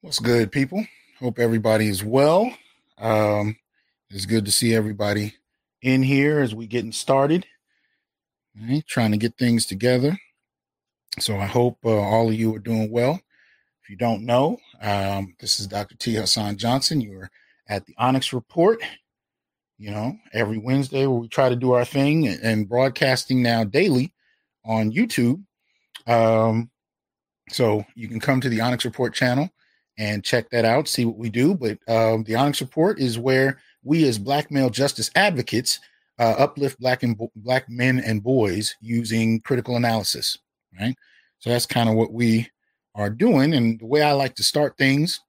What's good, people? Hope everybody is well. Um, it's good to see everybody in here as we getting started. Right, trying to get things together. So I hope uh, all of you are doing well. If you don't know, um, this is Dr. T. Hasan Johnson. You are at the Onyx Report. You know, every Wednesday where we try to do our thing and, and broadcasting now daily on YouTube. Um, so you can come to the Onyx Report channel and check that out, see what we do. But um, the Onyx Report is where we, as Black male justice advocates, uh, uplift black and bo- black men and boys using critical analysis. Right. So that's kind of what we are doing. And the way I like to start things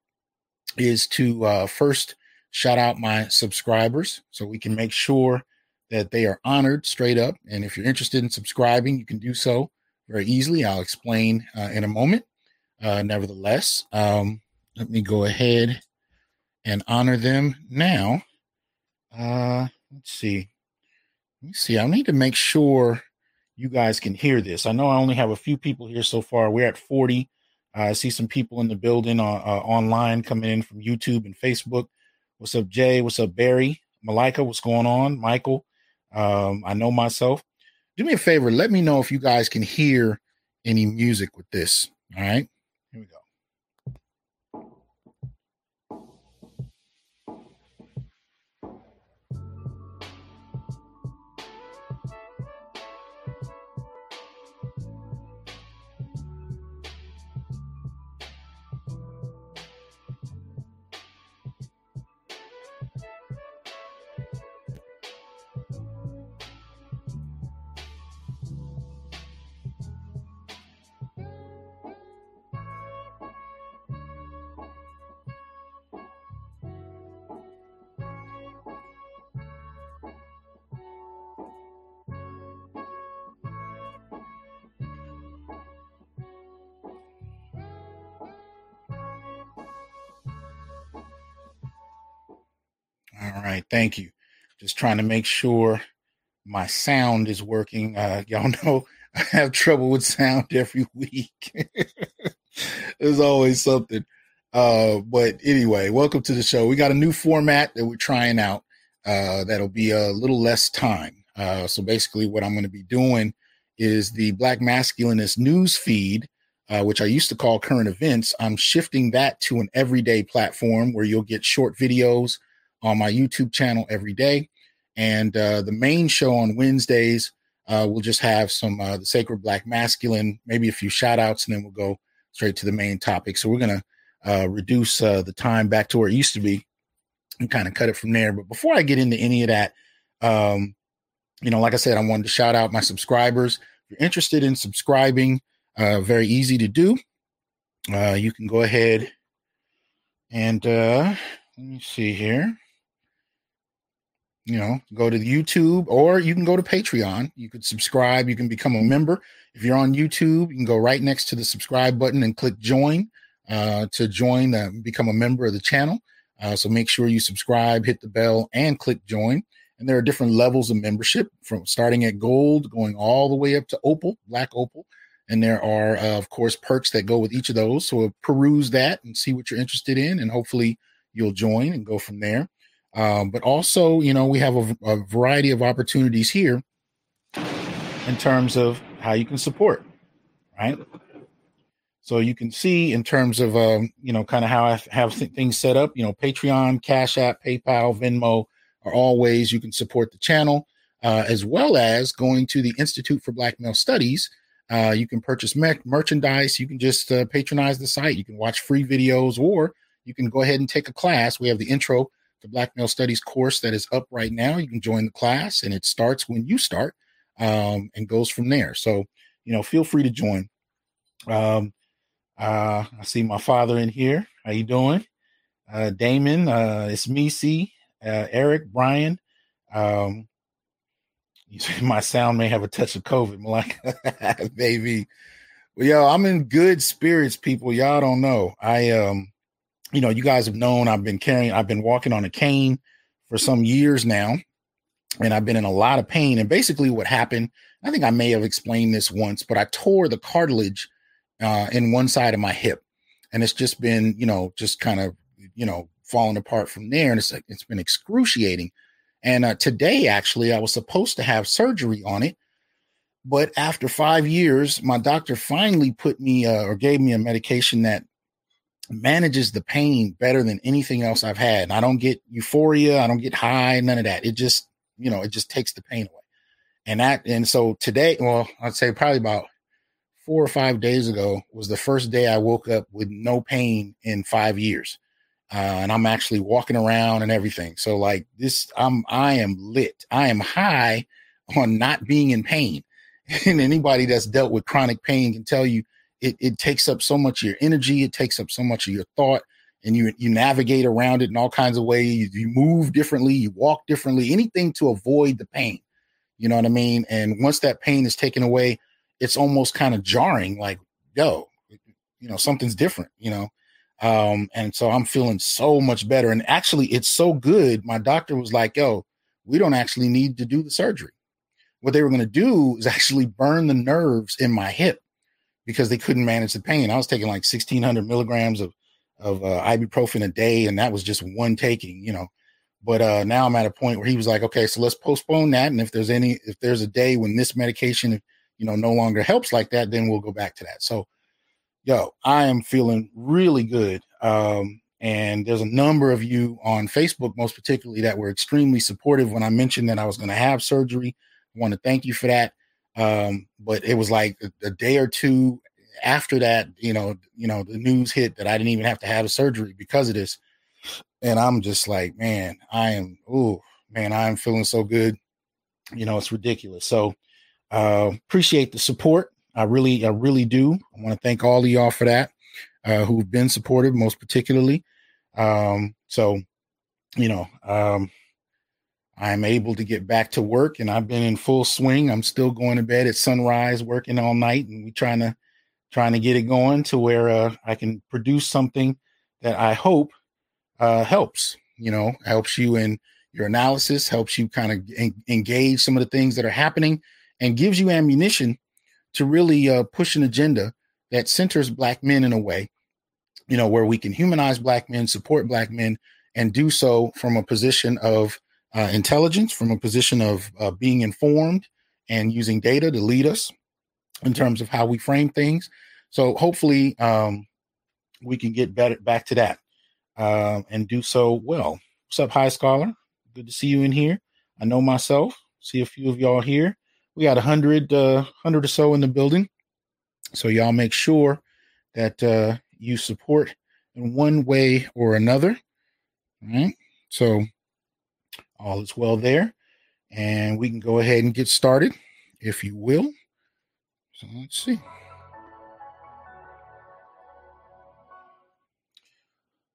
is to uh, first shout out my subscribers so we can make sure that they are honored straight up. And if you're interested in subscribing, you can do so very easily. I'll explain uh, in a moment. Uh, nevertheless, um, let me go ahead and honor them now. Uh, let's see. Let me see. I need to make sure you guys can hear this. I know I only have a few people here so far. We're at 40. Uh, I see some people in the building uh, uh, online coming in from YouTube and Facebook. What's up, Jay? What's up, Barry? Malika, what's going on? Michael, um, I know myself. Do me a favor. Let me know if you guys can hear any music with this. All right. Thank you. Just trying to make sure my sound is working. Uh, y'all know I have trouble with sound every week. There's always something. Uh, but anyway, welcome to the show. We got a new format that we're trying out. Uh, that'll be a little less time. Uh, so basically, what I'm going to be doing is the Black Masculinist news feed, uh, which I used to call current events. I'm shifting that to an everyday platform where you'll get short videos on my YouTube channel every day. And uh, the main show on Wednesdays, uh, we'll just have some uh, the sacred black masculine, maybe a few shout outs, and then we'll go straight to the main topic. So we're going to uh, reduce uh, the time back to where it used to be and kind of cut it from there. But before I get into any of that, um, you know, like I said, I wanted to shout out my subscribers. If you're interested in subscribing, uh, very easy to do. You can go ahead and let me see here you know, go to YouTube or you can go to Patreon. You could subscribe. You can become a member. If you're on YouTube, you can go right next to the subscribe button and click join uh, to join, uh, become a member of the channel. Uh, so make sure you subscribe, hit the bell, and click join. And there are different levels of membership from starting at gold, going all the way up to opal, black opal. And there are, uh, of course, perks that go with each of those. So peruse that and see what you're interested in. And hopefully you'll join and go from there. Um, but also, you know, we have a, a variety of opportunities here in terms of how you can support, right? So you can see in terms of, um, you know, kind of how I have things set up, you know, Patreon, Cash App, PayPal, Venmo are all ways you can support the channel, uh, as well as going to the Institute for Black Male Studies. Uh, you can purchase me- merchandise. You can just uh, patronize the site. You can watch free videos, or you can go ahead and take a class. We have the intro the Black Male Studies course that is up right now. You can join the class, and it starts when you start um, and goes from there. So, you know, feel free to join. Um, uh, I see my father in here. How you doing? Uh, Damon, uh, it's C, uh, Eric, Brian. Um, my sound may have a touch of COVID, like baby. Well, yo, I'm in good spirits, people. Y'all don't know. I um you know, you guys have known I've been carrying, I've been walking on a cane for some years now, and I've been in a lot of pain. And basically, what happened, I think I may have explained this once, but I tore the cartilage uh, in one side of my hip. and it's just been you know just kind of you know falling apart from there, and it's like it's been excruciating. And uh, today, actually, I was supposed to have surgery on it, but after five years, my doctor finally put me uh, or gave me a medication that manages the pain better than anything else I've had. And I don't get euphoria, I don't get high, none of that. It just, you know, it just takes the pain away. And that, and so today, well, I'd say probably about four or five days ago was the first day I woke up with no pain in five years. Uh, and I'm actually walking around and everything. So like this, I'm, I am lit. I am high on not being in pain. And anybody that's dealt with chronic pain can tell you it, it takes up so much of your energy, it takes up so much of your thought, and you you navigate around it in all kinds of ways. You move differently, you walk differently, anything to avoid the pain. You know what I mean? And once that pain is taken away, it's almost kind of jarring, like, yo, you know, something's different, you know. Um, and so I'm feeling so much better. And actually, it's so good. My doctor was like, yo, we don't actually need to do the surgery. What they were going to do is actually burn the nerves in my hip because they couldn't manage the pain. I was taking like 1600 milligrams of, of uh, ibuprofen a day, and that was just one taking, you know. But uh, now I'm at a point where he was like, okay, so let's postpone that. And if there's any, if there's a day when this medication, you know, no longer helps like that, then we'll go back to that. So, yo, I am feeling really good. Um, and there's a number of you on Facebook, most particularly, that were extremely supportive when I mentioned that I was going to have surgery. I want to thank you for that. Um, but it was like a, a, day or two after that, you know, you know, the news hit that I didn't even have to have a surgery because of this. And I'm just like, man, I am, oh man, I am feeling so good. You know, it's ridiculous. So uh appreciate the support. I really, I really do. I want to thank all of y'all for that, uh, who've been supportive, most particularly. Um, so, you know, um, I'm able to get back to work and I've been in full swing. I'm still going to bed at sunrise, working all night, and we're trying to trying to get it going to where uh, I can produce something that I hope uh, helps. You know, helps you in your analysis, helps you kind of en- engage some of the things that are happening, and gives you ammunition to really uh, push an agenda that centers Black men in a way, you know, where we can humanize Black men, support Black men, and do so from a position of uh, intelligence, from a position of uh, being informed and using data to lead us in terms of how we frame things. So hopefully um, we can get better back to that uh, and do so well. What's up, High Scholar? Good to see you in here. I know myself. See a few of y'all here. We got a hundred, uh, hundred or so in the building. So y'all make sure that uh, you support in one way or another. All right. So all is well there. And we can go ahead and get started, if you will. So let's see.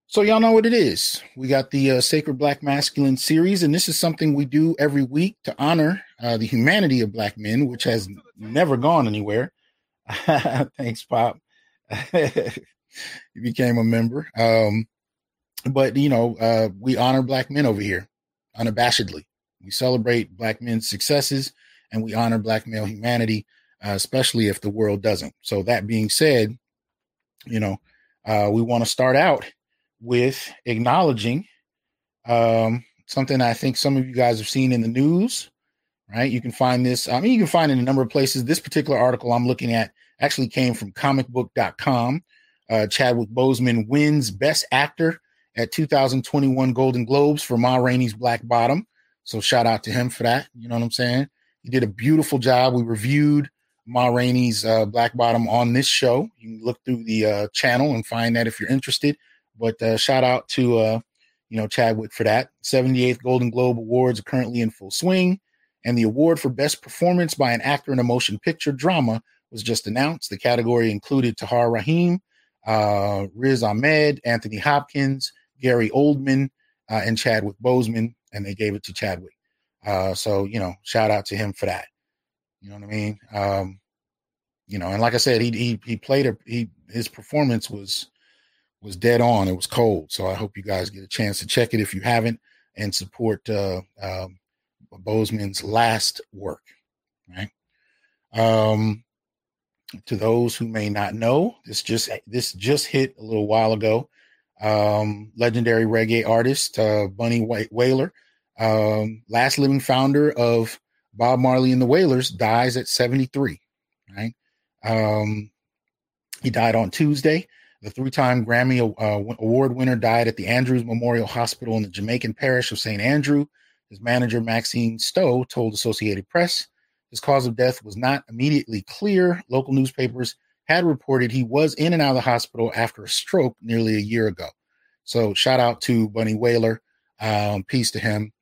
So y'all know what it is. We got the uh, Sacred Black Masculine series, and this is something we do every week to honor uh, the humanity of Black men, which has never gone anywhere. Thanks, Pop. you became a member. Um, but you know, uh, we honor Black men over here unabashedly. We celebrate Black men's successes and we honor Black male humanity, uh, especially if the world doesn't. So, that being said, you know, uh, we want to start out with acknowledging um, something I think some of you guys have seen in the news, right? You can find this, I mean, you can find it in a number of places. This particular article I'm looking at actually came from comicbook.com. Uh, Chadwick Boseman wins Best Actor at 2021 Golden Globes for Ma Rainey's Black Bottom. So shout out to him for that. You know what I'm saying? He did a beautiful job. We reviewed Ma Rainey's uh, Black Bottom on this show. You can look through the uh, channel and find that if you're interested. But uh, shout out to uh, you know Chadwick for that. 78th Golden Globe Awards are currently in full swing, and the award for Best Performance by an Actor in a Motion Picture Drama was just announced. The category included Tahar Rahim, uh, Riz Ahmed, Anthony Hopkins, Gary Oldman uh, and Chadwick Boseman, and they gave it to Chadwick. Uh, so you know, shout out to him for that. You know what I mean? Um, you know, and like I said, he he he played a he his performance was was dead on. It was cold. So I hope you guys get a chance to check it if you haven't and support uh, um, Boseman's last work. Right. Um, to those who may not know, this just this just hit a little while ago. Um, legendary reggae artist uh, Bunny White Wailer, um, last living founder of Bob Marley and the Wailers, dies at 73. Right, um, he died on Tuesday. The three-time Grammy uh, Award winner died at the Andrews Memorial Hospital in the Jamaican parish of St. Andrew. His manager Maxine Stowe told Associated Press his cause of death was not immediately clear. Local newspapers had reported he was in and out of the hospital after a stroke nearly a year ago. So, shout out to Bunny Wailer. Um, peace to him.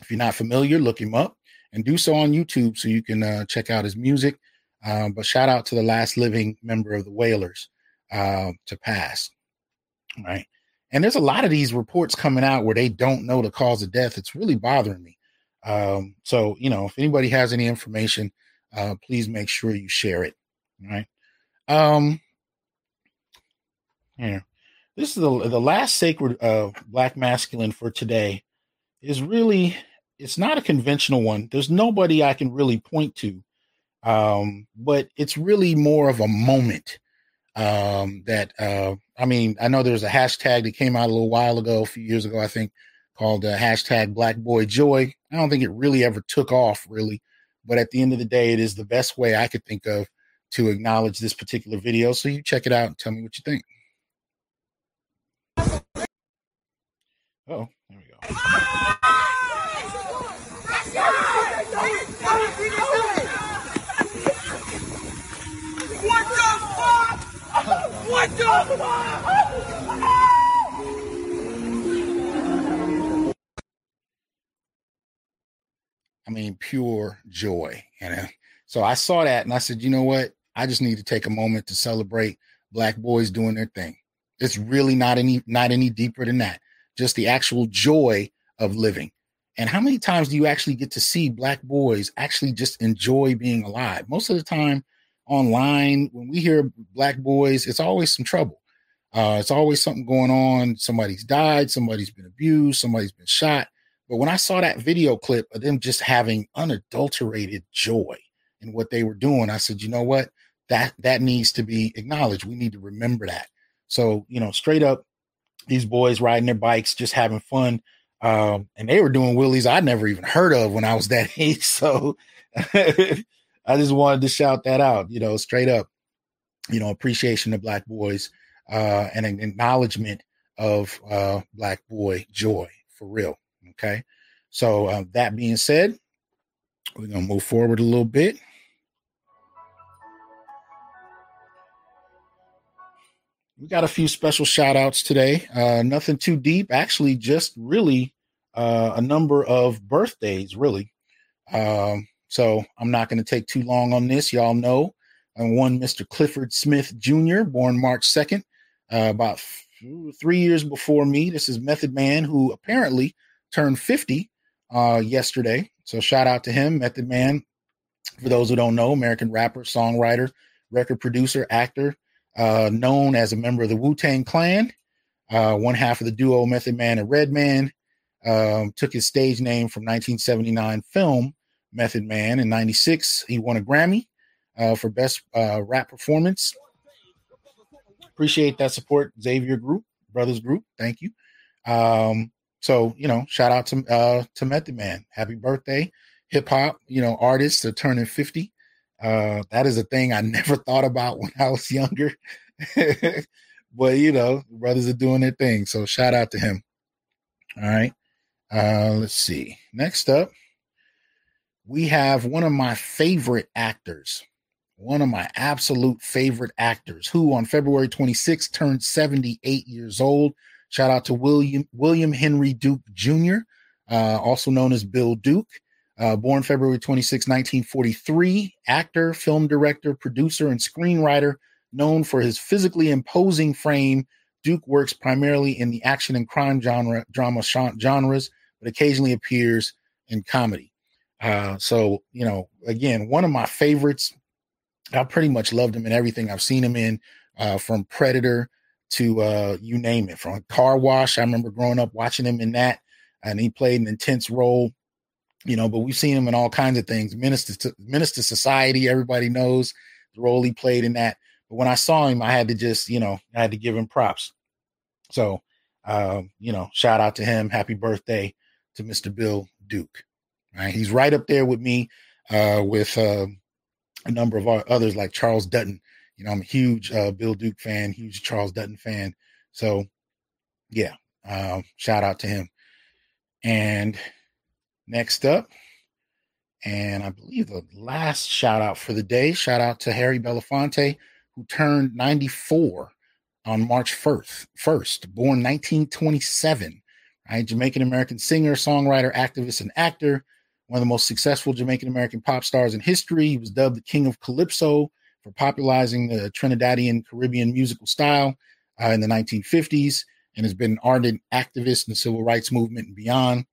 If you're not familiar, look him up and do so on YouTube so you can uh, check out his music. Um, but shout out to the last living member of the Wailers uh, to pass. Right. And there's a lot of these reports coming out where they don't know the cause of death. It's really bothering me. Um, so, you know, if anybody has any information, uh, please make sure you share it. Right. Um, here, this is the, the last sacred uh, black masculine for today is really, it's not a conventional one. There's nobody I can really point to. Um, but it's really more of a moment um, that, uh, I mean, I know there's a hashtag that came out a little while ago, a few years ago, I think, called uh, hashtag Black Boy Joy. I don't think it really ever took off, really. But at the end of the day, it is the best way I could think of to acknowledge this particular video. So you check it out and tell me what you think. Oh, there we go. What the fuck? What the? I mean, pure joy. And so I saw that and I said, you know what? I just need to take a moment to celebrate black boys doing their thing. It's really not any not any deeper than that. Just the actual joy of living. And how many times do you actually get to see black boys actually just enjoy being alive? Most of the time online, when we hear black boys, it's always some trouble. Uh, it's always something going on. Somebody's died, somebody's been abused, somebody's been shot. But when I saw that video clip of them just having unadulterated joy in what they were doing, I said, you know what? That that needs to be acknowledged. We need to remember that. So, you know, straight up, these boys riding their bikes, just having fun. Um, and they were doing wheelies I'd never even heard of when I was that age. So I just wanted to shout that out, you know, straight up, you know, appreciation of black boys, uh, and an acknowledgement of uh, black boy joy for real. Okay. So, uh, that being said, we're to move forward a little bit. We got a few special shout outs today. Uh, nothing too deep, actually, just really uh, a number of birthdays, really. Um, so I'm not going to take too long on this. Y'all know and one Mr. Clifford Smith Jr., born March 2nd, uh, about three years before me. This is Method Man, who apparently turned 50 uh, yesterday. So shout out to him, Method Man. For those who don't know, American rapper, songwriter, record producer, actor, uh, known as a member of the Wu Tang Clan, uh, one half of the duo Method Man and Redman. Um, took his stage name from 1979 film Method Man. In '96, he won a Grammy uh, for best uh, rap performance. Appreciate that support, Xavier Group, Brothers Group. Thank you. Um, so, you know, shout out to uh to Method Man. Happy birthday. Hip hop, you know, artists are turning 50. Uh that is a thing I never thought about when I was younger. but you know, brothers are doing their thing. So shout out to him. All right. Uh let's see. Next up, we have one of my favorite actors. One of my absolute favorite actors who on February 26th turned 78 years old. Shout out to William William Henry Duke Jr., uh, also known as Bill Duke. Uh, born February 26, 1943, actor, film director, producer, and screenwriter, known for his physically imposing frame. Duke works primarily in the action and crime genre drama genres, but occasionally appears in comedy. Uh, so, you know, again, one of my favorites. I pretty much loved him in everything I've seen him in, uh, from Predator to uh, you name it, from Car Wash. I remember growing up watching him in that, and he played an intense role. You know, but we've seen him in all kinds of things. Minister to Minister Society, everybody knows the role he played in that. But when I saw him, I had to just, you know, I had to give him props. So, um, you know, shout out to him. Happy birthday to Mr. Bill Duke. Right, he's right up there with me, uh, with uh, a number of our others like Charles Dutton. You know, I'm a huge uh, Bill Duke fan, huge Charles Dutton fan. So, yeah, um, shout out to him. And next up, and I believe the last shout out for the day, shout out to Harry Belafonte, who turned 94 on March 1st, 1st born 1927. Right? Jamaican American singer, songwriter, activist, and actor. One of the most successful Jamaican American pop stars in history. He was dubbed the King of Calypso for popularizing the Trinidadian Caribbean musical style uh, in the 1950s and has been an ardent activist in the civil rights movement and beyond.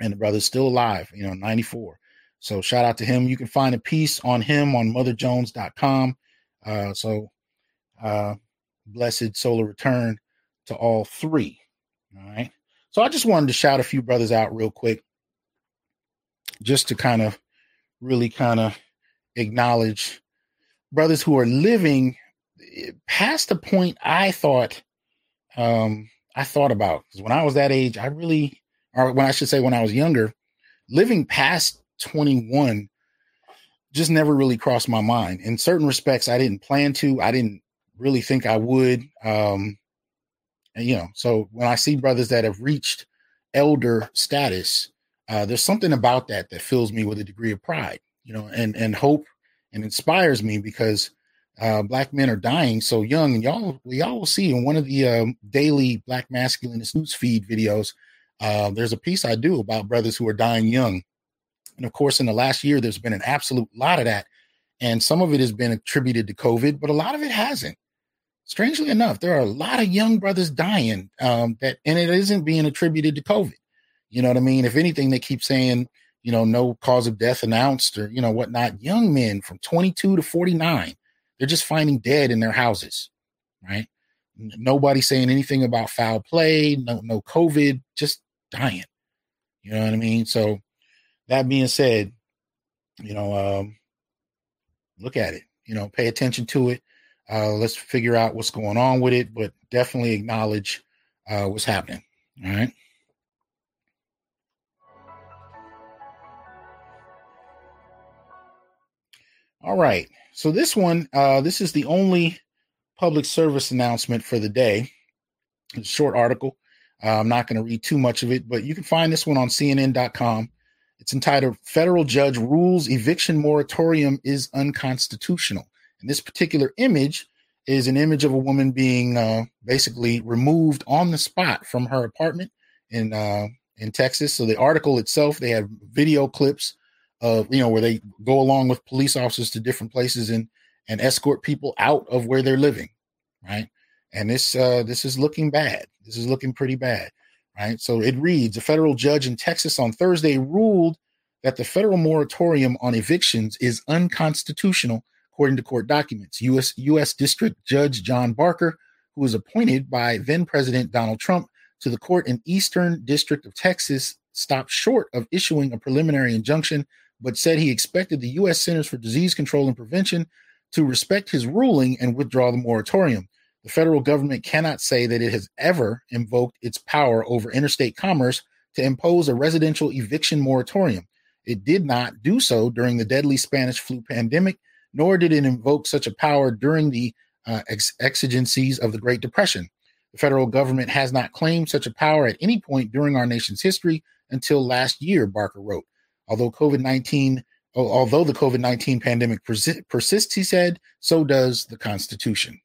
And the brother's still alive, you know, 94. So shout out to him. You can find a piece on him on motherjones.com. Uh, so uh, blessed solar return to all three. All right. So I just wanted to shout a few brothers out real quick, just to kind of really kind of acknowledge brothers who are living eh, past the point I thought um I thought about because when I was that age, I really or when I should say when I was younger, living past 21 just never really crossed my mind. In certain respects, I didn't plan to. I didn't really think I would. Um, and, you know, so when I see brothers that have reached elder status, uh, there's something about that that fills me with a degree of pride, you know, and and hope, and inspires me because uh, black men are dying so young, and y'all y'all will see in one of the um, daily Black Masculinist news feed videos. Uh, there's a piece I do about brothers who are dying young, and of course, in the last year, there's been an absolute lot of that. And some of it has been attributed to COVID, but a lot of it hasn't. Strangely enough, there are a lot of young brothers dying um, that, and it isn't being attributed to COVID. You know what I mean? If anything, they keep saying, you know, no cause of death announced or, you know, whatnot. Young men from 22 to 49, they're just finding dead in their houses, right? Nobody saying anything about foul play, no, no COVID, just dying. You know what I mean? So that being said, you know, um, look at it, you know, pay attention to it. Uh, let's figure out what's going on with it, but definitely acknowledge uh, what's happening. All right. All right. So this one, uh, this is the only public service announcement for the day. Short article. Uh, I'm not going to read too much of it, but you can find this one on CNN.com. It's entitled Federal Judge Rules Eviction Moratorium is Unconstitutional. And this particular image is an image of a woman being uh, basically removed on the spot from her apartment in uh, in Texas. So the article itself, they have video clips of you know where they go along with police officers to different places and and escort people out of where they're living, right? And this uh, this is looking bad. This is looking pretty bad right? So it reads a federal judge in Texas on Thursday ruled that the federal moratorium on evictions is unconstitutional, according to court documents. U.S. U.S. District Judge John Barker, who was appointed by then President Donald Trump to the court in Eastern District of Texas, stopped short of issuing a preliminary injunction, but said he expected the U.S. Centers for Disease Control and Prevention to respect his ruling and withdraw the moratorium. The federal government cannot say that it has ever invoked its power over interstate commerce to impose a residential eviction moratorium. It did not do so during the deadly Spanish flu pandemic, nor did it invoke such a power during the uh, ex- exigencies of the Great Depression. The federal government has not claimed such a power at any point during our nation's history until last year, Barker wrote. Although COVID 19 although the COVID 19 pandemic persists, he said, so does the Constitution.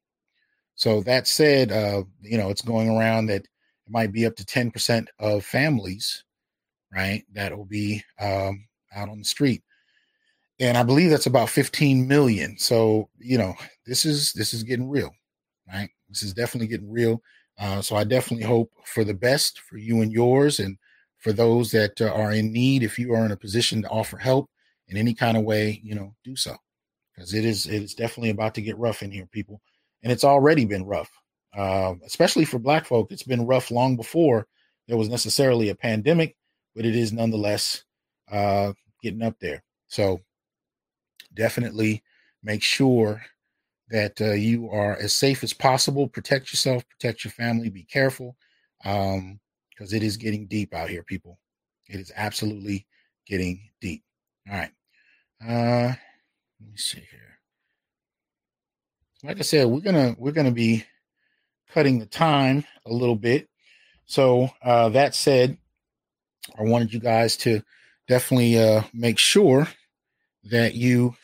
So that said, uh, you know, it's going around that it might be up to 10% of families, right, that will be um, out on the street. And I believe that's about 15 million. So, you know, this is this is getting real, right? This is definitely getting real. Uh, so I definitely hope for the best for you and yours, and for those that uh, are in need. If you are in a position to offer help in any kind of way, you know, do so, because it is it is definitely about to get rough in here, people and it's already been rough, uh, especially for Black folk. It's been rough long before there was necessarily a pandemic, but it is nonetheless uh, getting up there. So definitely make sure that uh, you are as safe as possible. Protect yourself, protect your family, be careful because um, it is getting deep out here, people. It is absolutely getting deep. All right. Uh, let me see here. Like I said, we're gonna we're gonna be cutting the time a little bit. So uh, that said, I wanted you guys to definitely uh, make sure that you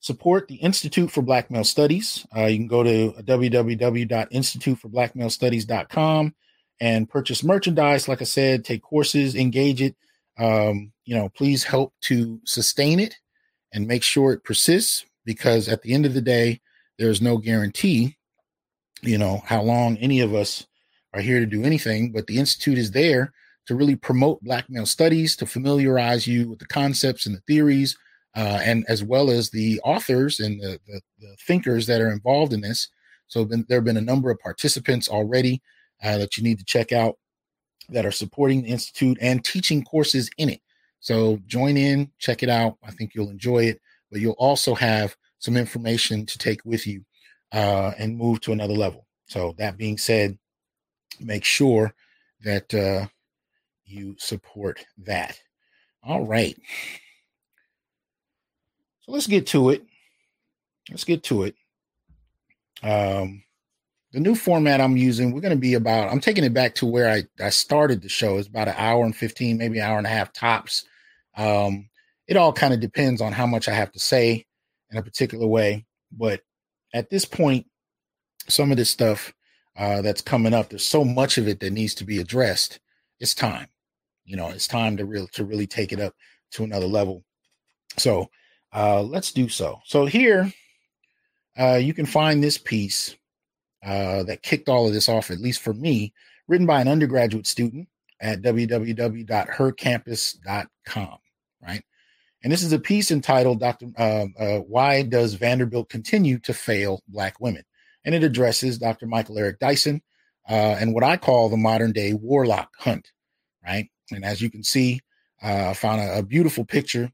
support the Institute for Black Male Studies. Uh, you can go to www.instituteforblackmalestudies.com and purchase merchandise. Like I said, take courses, engage it. Um, you know, please help to sustain it and make sure it persists because at the end of the day, there's no guarantee, you know, how long any of us are here to do anything, but the Institute is there to really promote Black male studies, to familiarize you with the concepts and the theories, uh, and as well as the authors and the, the, the, thinkers that are involved in this. So been, there have been a number of participants already uh, that you need to check out that are supporting the Institute and teaching courses in it. So join in, check it out. I think you'll enjoy it, but you'll also have some information to take with you uh, and move to another level. So that being said, make sure that uh, you support that. All right. So let's get to it. Let's get to it. Um, the new format I'm using, we're going to be about, I'm taking it back to where I, I started the show. It's about an hour and 15, maybe an hour and a half tops. Um, it all kind of depends on how much I have to say in a particular way. But at this point, some of this stuff uh, that's coming up, there's so much of it that needs to be addressed. It's time. You know, it's time to really to really take it up to another level. So uh, let's do so. So here, uh, you can find this piece uh, that kicked all of this off, at least for me, written by an undergraduate student at www.hercampus.com. Right. And this is a piece entitled Dr. Uh, uh, Why Does Vanderbilt Continue to Fail Black Women? And it addresses Dr. Michael Eric Dyson uh, and what I call the modern day warlock hunt. Right. And as you can see, uh, I found a, a, beautiful picture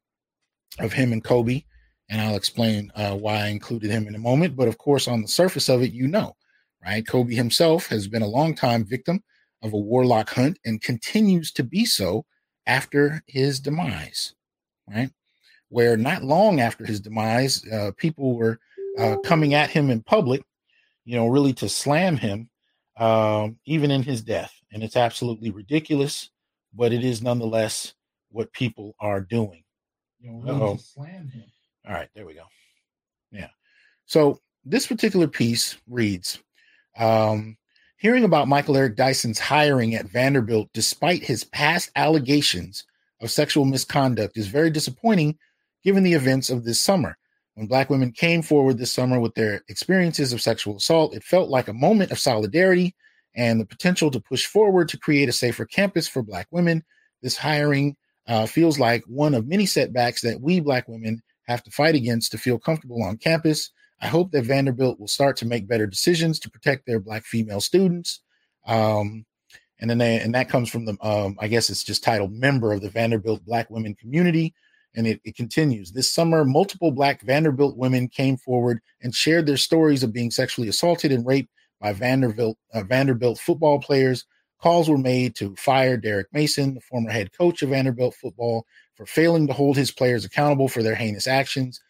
of him and Kobe. And I'll explain uh, why I included him in a moment. But of course, on the surface of it, you know, right? Kobe himself has been a longtime victim of a warlock hunt and continues to be so after his demise, right? Where not long after his demise, uh, people were uh, coming at him in public, you know, really to slam him, um, even in his death. And it's absolutely ridiculous, but it is nonetheless what people are doing. You know, really to slam him. All right, there we go. Yeah. So this particular piece reads um, hearing about Michael Eric Dyson's hiring at Vanderbilt, despite his past allegations of sexual misconduct, is very disappointing given the events of this summer. When Black women came forward this summer with their experiences of sexual assault, it felt like a moment of solidarity and the potential to push forward to create a safer campus for Black women. This hiring uh, feels like one of many setbacks that we Black women have to fight against to feel comfortable on campus. I hope that Vanderbilt will start to make better decisions to protect their black female students. Um, and then they, and that comes from the um, I guess it's just titled member of the Vanderbilt Black Women Community. And it, it continues. This summer, multiple black Vanderbilt women came forward and shared their stories of being sexually assaulted and raped by Vanderbilt uh, Vanderbilt football players. Calls were made to fire Derek Mason, the former head coach of Vanderbilt football, for failing to hold his players accountable for their heinous actions.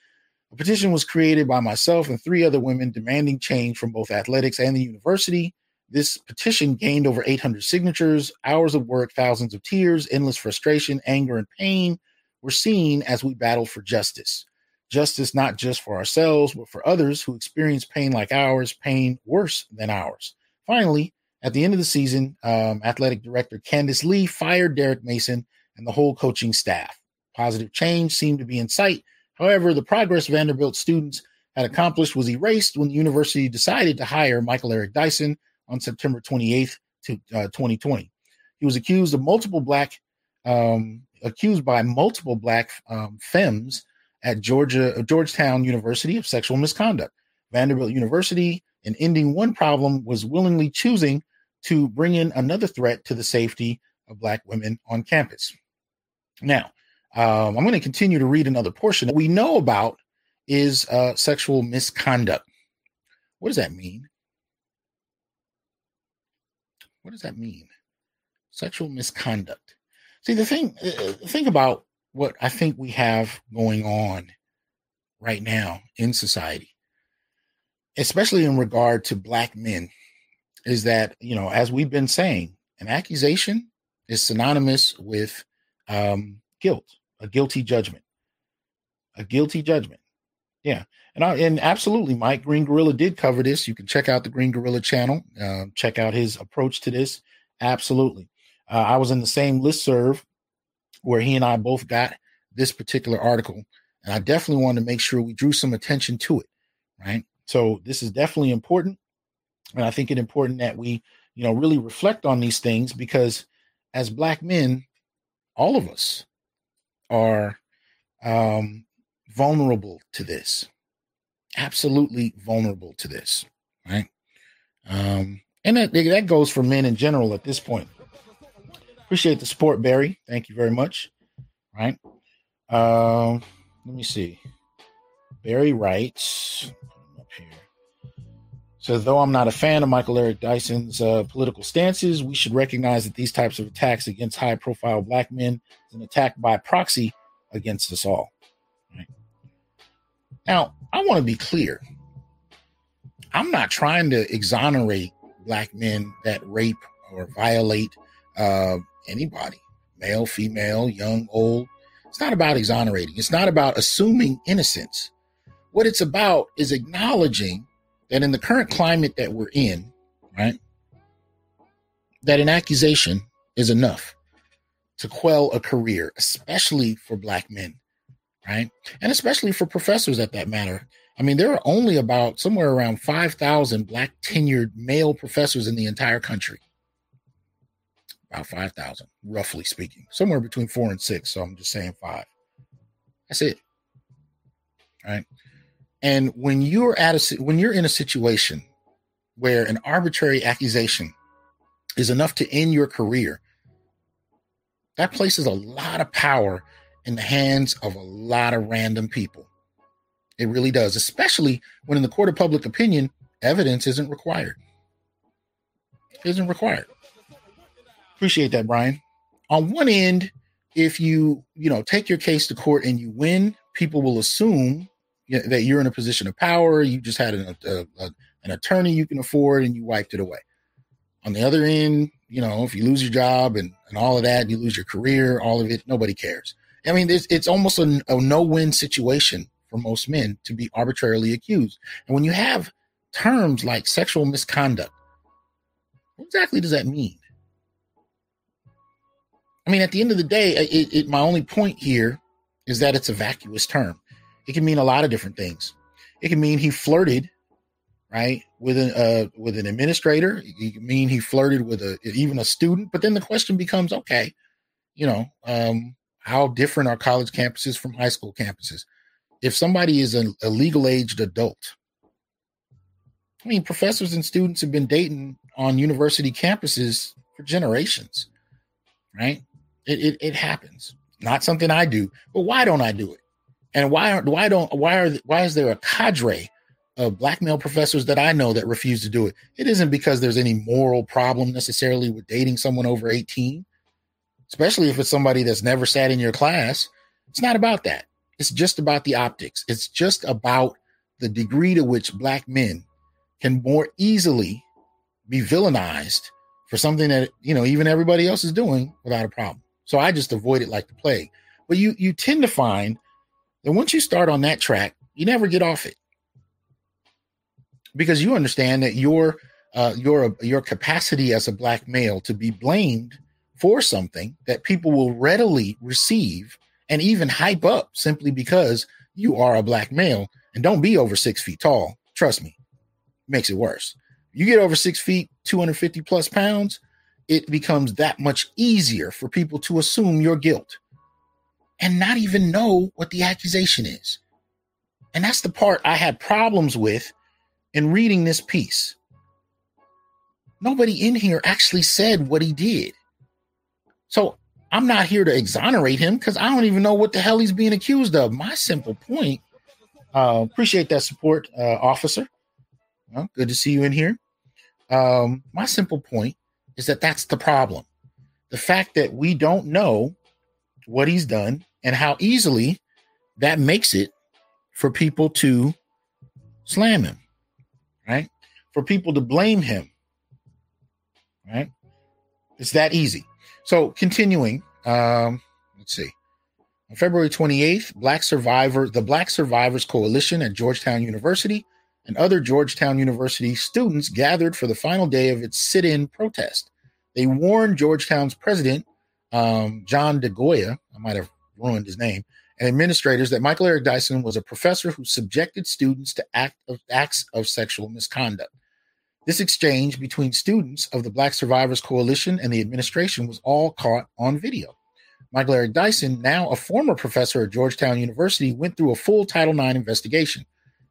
A petition was created by myself and three other women demanding change from both athletics and the university. This petition gained over 800 signatures, hours of work, thousands of tears, endless frustration, anger, and pain were seen as we battled for justice. Justice not just for ourselves, but for others who experience pain like ours, pain worse than ours. Finally, at the end of the season, um, athletic director Candice Lee fired Derek Mason and the whole coaching staff. Positive change seemed to be in sight However, the progress Vanderbilt students had accomplished was erased when the university decided to hire Michael Eric Dyson on September 28th to uh, 2020. He was accused of multiple black, um, accused by multiple black um, femmes at Georgia Georgetown University of sexual misconduct. Vanderbilt University, in ending one problem, was willingly choosing to bring in another threat to the safety of black women on campus. Now, um, I'm going to continue to read another portion that we know about is uh, sexual misconduct. What does that mean? What does that mean? Sexual misconduct. See, the thing, uh, think about what I think we have going on right now in society, especially in regard to black men, is that, you know, as we've been saying, an accusation is synonymous with um, guilt, a guilty judgment, a guilty judgment. Yeah. And I, and absolutely, Mike Green Gorilla did cover this. You can check out the Green Gorilla channel, uh, check out his approach to this. Absolutely. Uh, I was in the same list serve where he and I both got this particular article. And I definitely wanted to make sure we drew some attention to it. Right. So this is definitely important. And I think it's important that we, you know, really reflect on these things because as black men, all of us are um, vulnerable to this. Absolutely vulnerable to this. Right. Um, and that, that goes for men in general at this point. Appreciate the support, Barry. Thank you very much. Right. Um, let me see. Barry writes up here. So, though I'm not a fan of Michael Eric Dyson's uh, political stances, we should recognize that these types of attacks against high profile black men is an attack by proxy against us all. Now, I want to be clear. I'm not trying to exonerate black men that rape or violate uh, anybody, male, female, young, old. It's not about exonerating. It's not about assuming innocence. What it's about is acknowledging that in the current climate that we're in, right, that an accusation is enough to quell a career, especially for black men, right? And especially for professors at that matter. I mean, there are only about somewhere around 5,000 black tenured male professors in the entire country. About 5,000, roughly speaking, somewhere between four and six. So I'm just saying five. That's it. Right. And when you're at a when you're in a situation where an arbitrary accusation is enough to end your career, that places a lot of power in the hands of a lot of random people. It really does, especially when in the court of public opinion, evidence isn't required. Isn't required. Appreciate that, Brian. On one end, if you, you know, take your case to court and you win, people will assume that you're in a position of power. You just had an, a, a, an attorney you can afford and you wiped it away. On the other end, you know, if you lose your job and, and all of that, you lose your career, all of it, nobody cares. I mean, it's, it's almost a, a no win situation for most men to be arbitrarily accused. And when you have terms like sexual misconduct, what exactly does that mean? I mean, at the end of the day, it, it, my only point here is that it's a vacuous term. It can mean a lot of different things. It can mean he flirted, right, with an uh, with an administrator. It can mean he flirted with a even a student. But then the question becomes, okay, you know, um, how different are college campuses from high school campuses? If somebody is a, a legal aged adult, I mean, professors and students have been dating on university campuses for generations, right? It, it, it happens. Not something I do, but why don't I do it? And why are why don't why are why is there a cadre of black male professors that I know that refuse to do it? It isn't because there's any moral problem necessarily with dating someone over 18, especially if it's somebody that's never sat in your class. It's not about that. It's just about the optics. It's just about the degree to which black men can more easily be villainized for something that you know even everybody else is doing without a problem. So I just avoid it like the plague. But you you tend to find that once you start on that track, you never get off it because you understand that your uh, your your capacity as a black male to be blamed for something that people will readily receive and even hype up simply because you are a black male and don't be over six feet tall. Trust me, makes it worse. You get over six feet, 250 plus pounds, it becomes that much easier for people to assume your guilt and not even know what the accusation is. And that's the part I had problems with in reading this piece. Nobody in here actually said what he did. So I'm not here to exonerate him because I don't even know what the hell he's being accused of. My simple point Uh, appreciate that support, uh, officer. Well, good to see you in here. Um, my simple point is that that's the problem. The fact that we don't know what he's done and how easily that makes it for people to slam him, right? For people to blame him, right? It's that easy. So continuing, um, let's see. On February 28th, Black Survivor, the Black Survivors Coalition at Georgetown University and other Georgetown University students gathered for the final day of its sit-in protest. They warned Georgetown's president, um, John DeGoya, I might have ruined his name, and administrators that Michael Eric Dyson was a professor who subjected students to act of, acts of sexual misconduct. This exchange between students of the Black Survivors Coalition and the administration was all caught on video. Michael Eric Dyson, now a former professor at Georgetown University, went through a full Title IX investigation.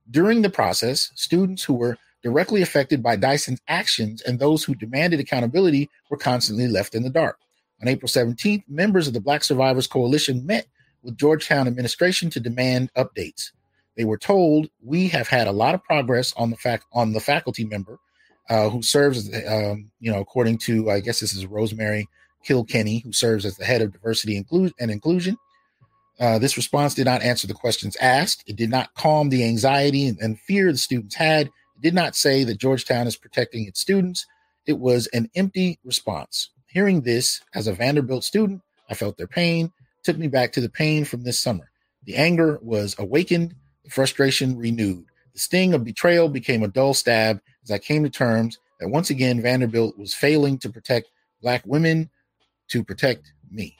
During the process, students who were directly affected by Dyson's actions and those who demanded accountability were constantly left in the dark. On April 17th, members of the Black Survivors Coalition met with Georgetown administration to demand updates. They were told, "We have had a lot of progress on the fact on the faculty member uh, who serves, um, you know, according to I guess this is Rosemary Kilkenny, who serves as the head of diversity and inclusion. Uh, this response did not answer the questions asked. It did not calm the anxiety and, and fear the students had. It did not say that Georgetown is protecting its students. It was an empty response. Hearing this as a Vanderbilt student, I felt their pain, took me back to the pain from this summer. The anger was awakened, the frustration renewed. The sting of betrayal became a dull stab as I came to terms that once again Vanderbilt was failing to protect Black women, to protect me.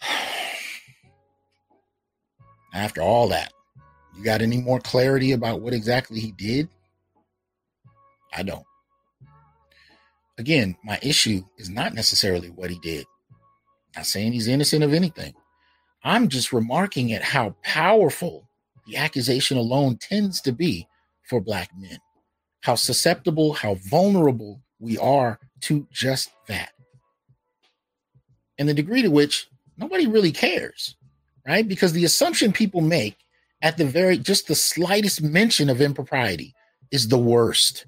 After all that, you got any more clarity about what exactly he did? I don't. Again, my issue is not necessarily what he did. I'm not saying he's innocent of anything. I'm just remarking at how powerful the accusation alone tends to be for black men. How susceptible, how vulnerable we are to just that. And the degree to which nobody really cares, right? Because the assumption people make at the very, just the slightest mention of impropriety is the worst.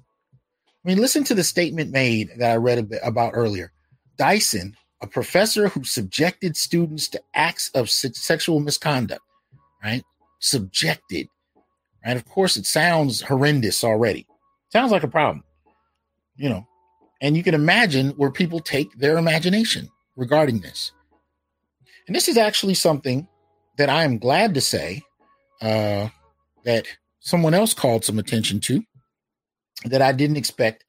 I mean, listen to the statement made that I read a bit about earlier. Dyson, a professor who subjected students to acts of sexual misconduct, right? Subjected, right? Of course, it sounds horrendous already. Sounds like a problem, you know. And you can imagine where people take their imagination regarding this. And this is actually something that I am glad to say uh, that someone else called some attention to that I didn't expect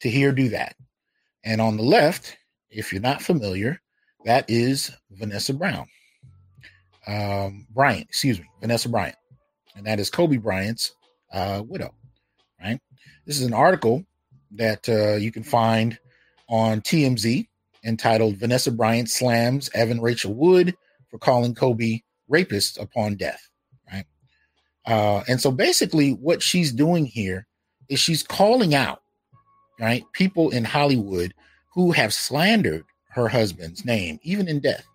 to hear do that. And on the left, if you're not familiar, that is Vanessa Brown. Um, Bryant, excuse me, Vanessa Bryant. And that is Kobe Bryant's uh, widow, right? This is an article that uh, you can find on TMZ entitled Vanessa Bryant Slams Evan Rachel Wood for calling Kobe rapist upon death. Right. Uh, and so basically, what she's doing here is she's calling out, right, people in Hollywood who have slandered her husband's name, even in death.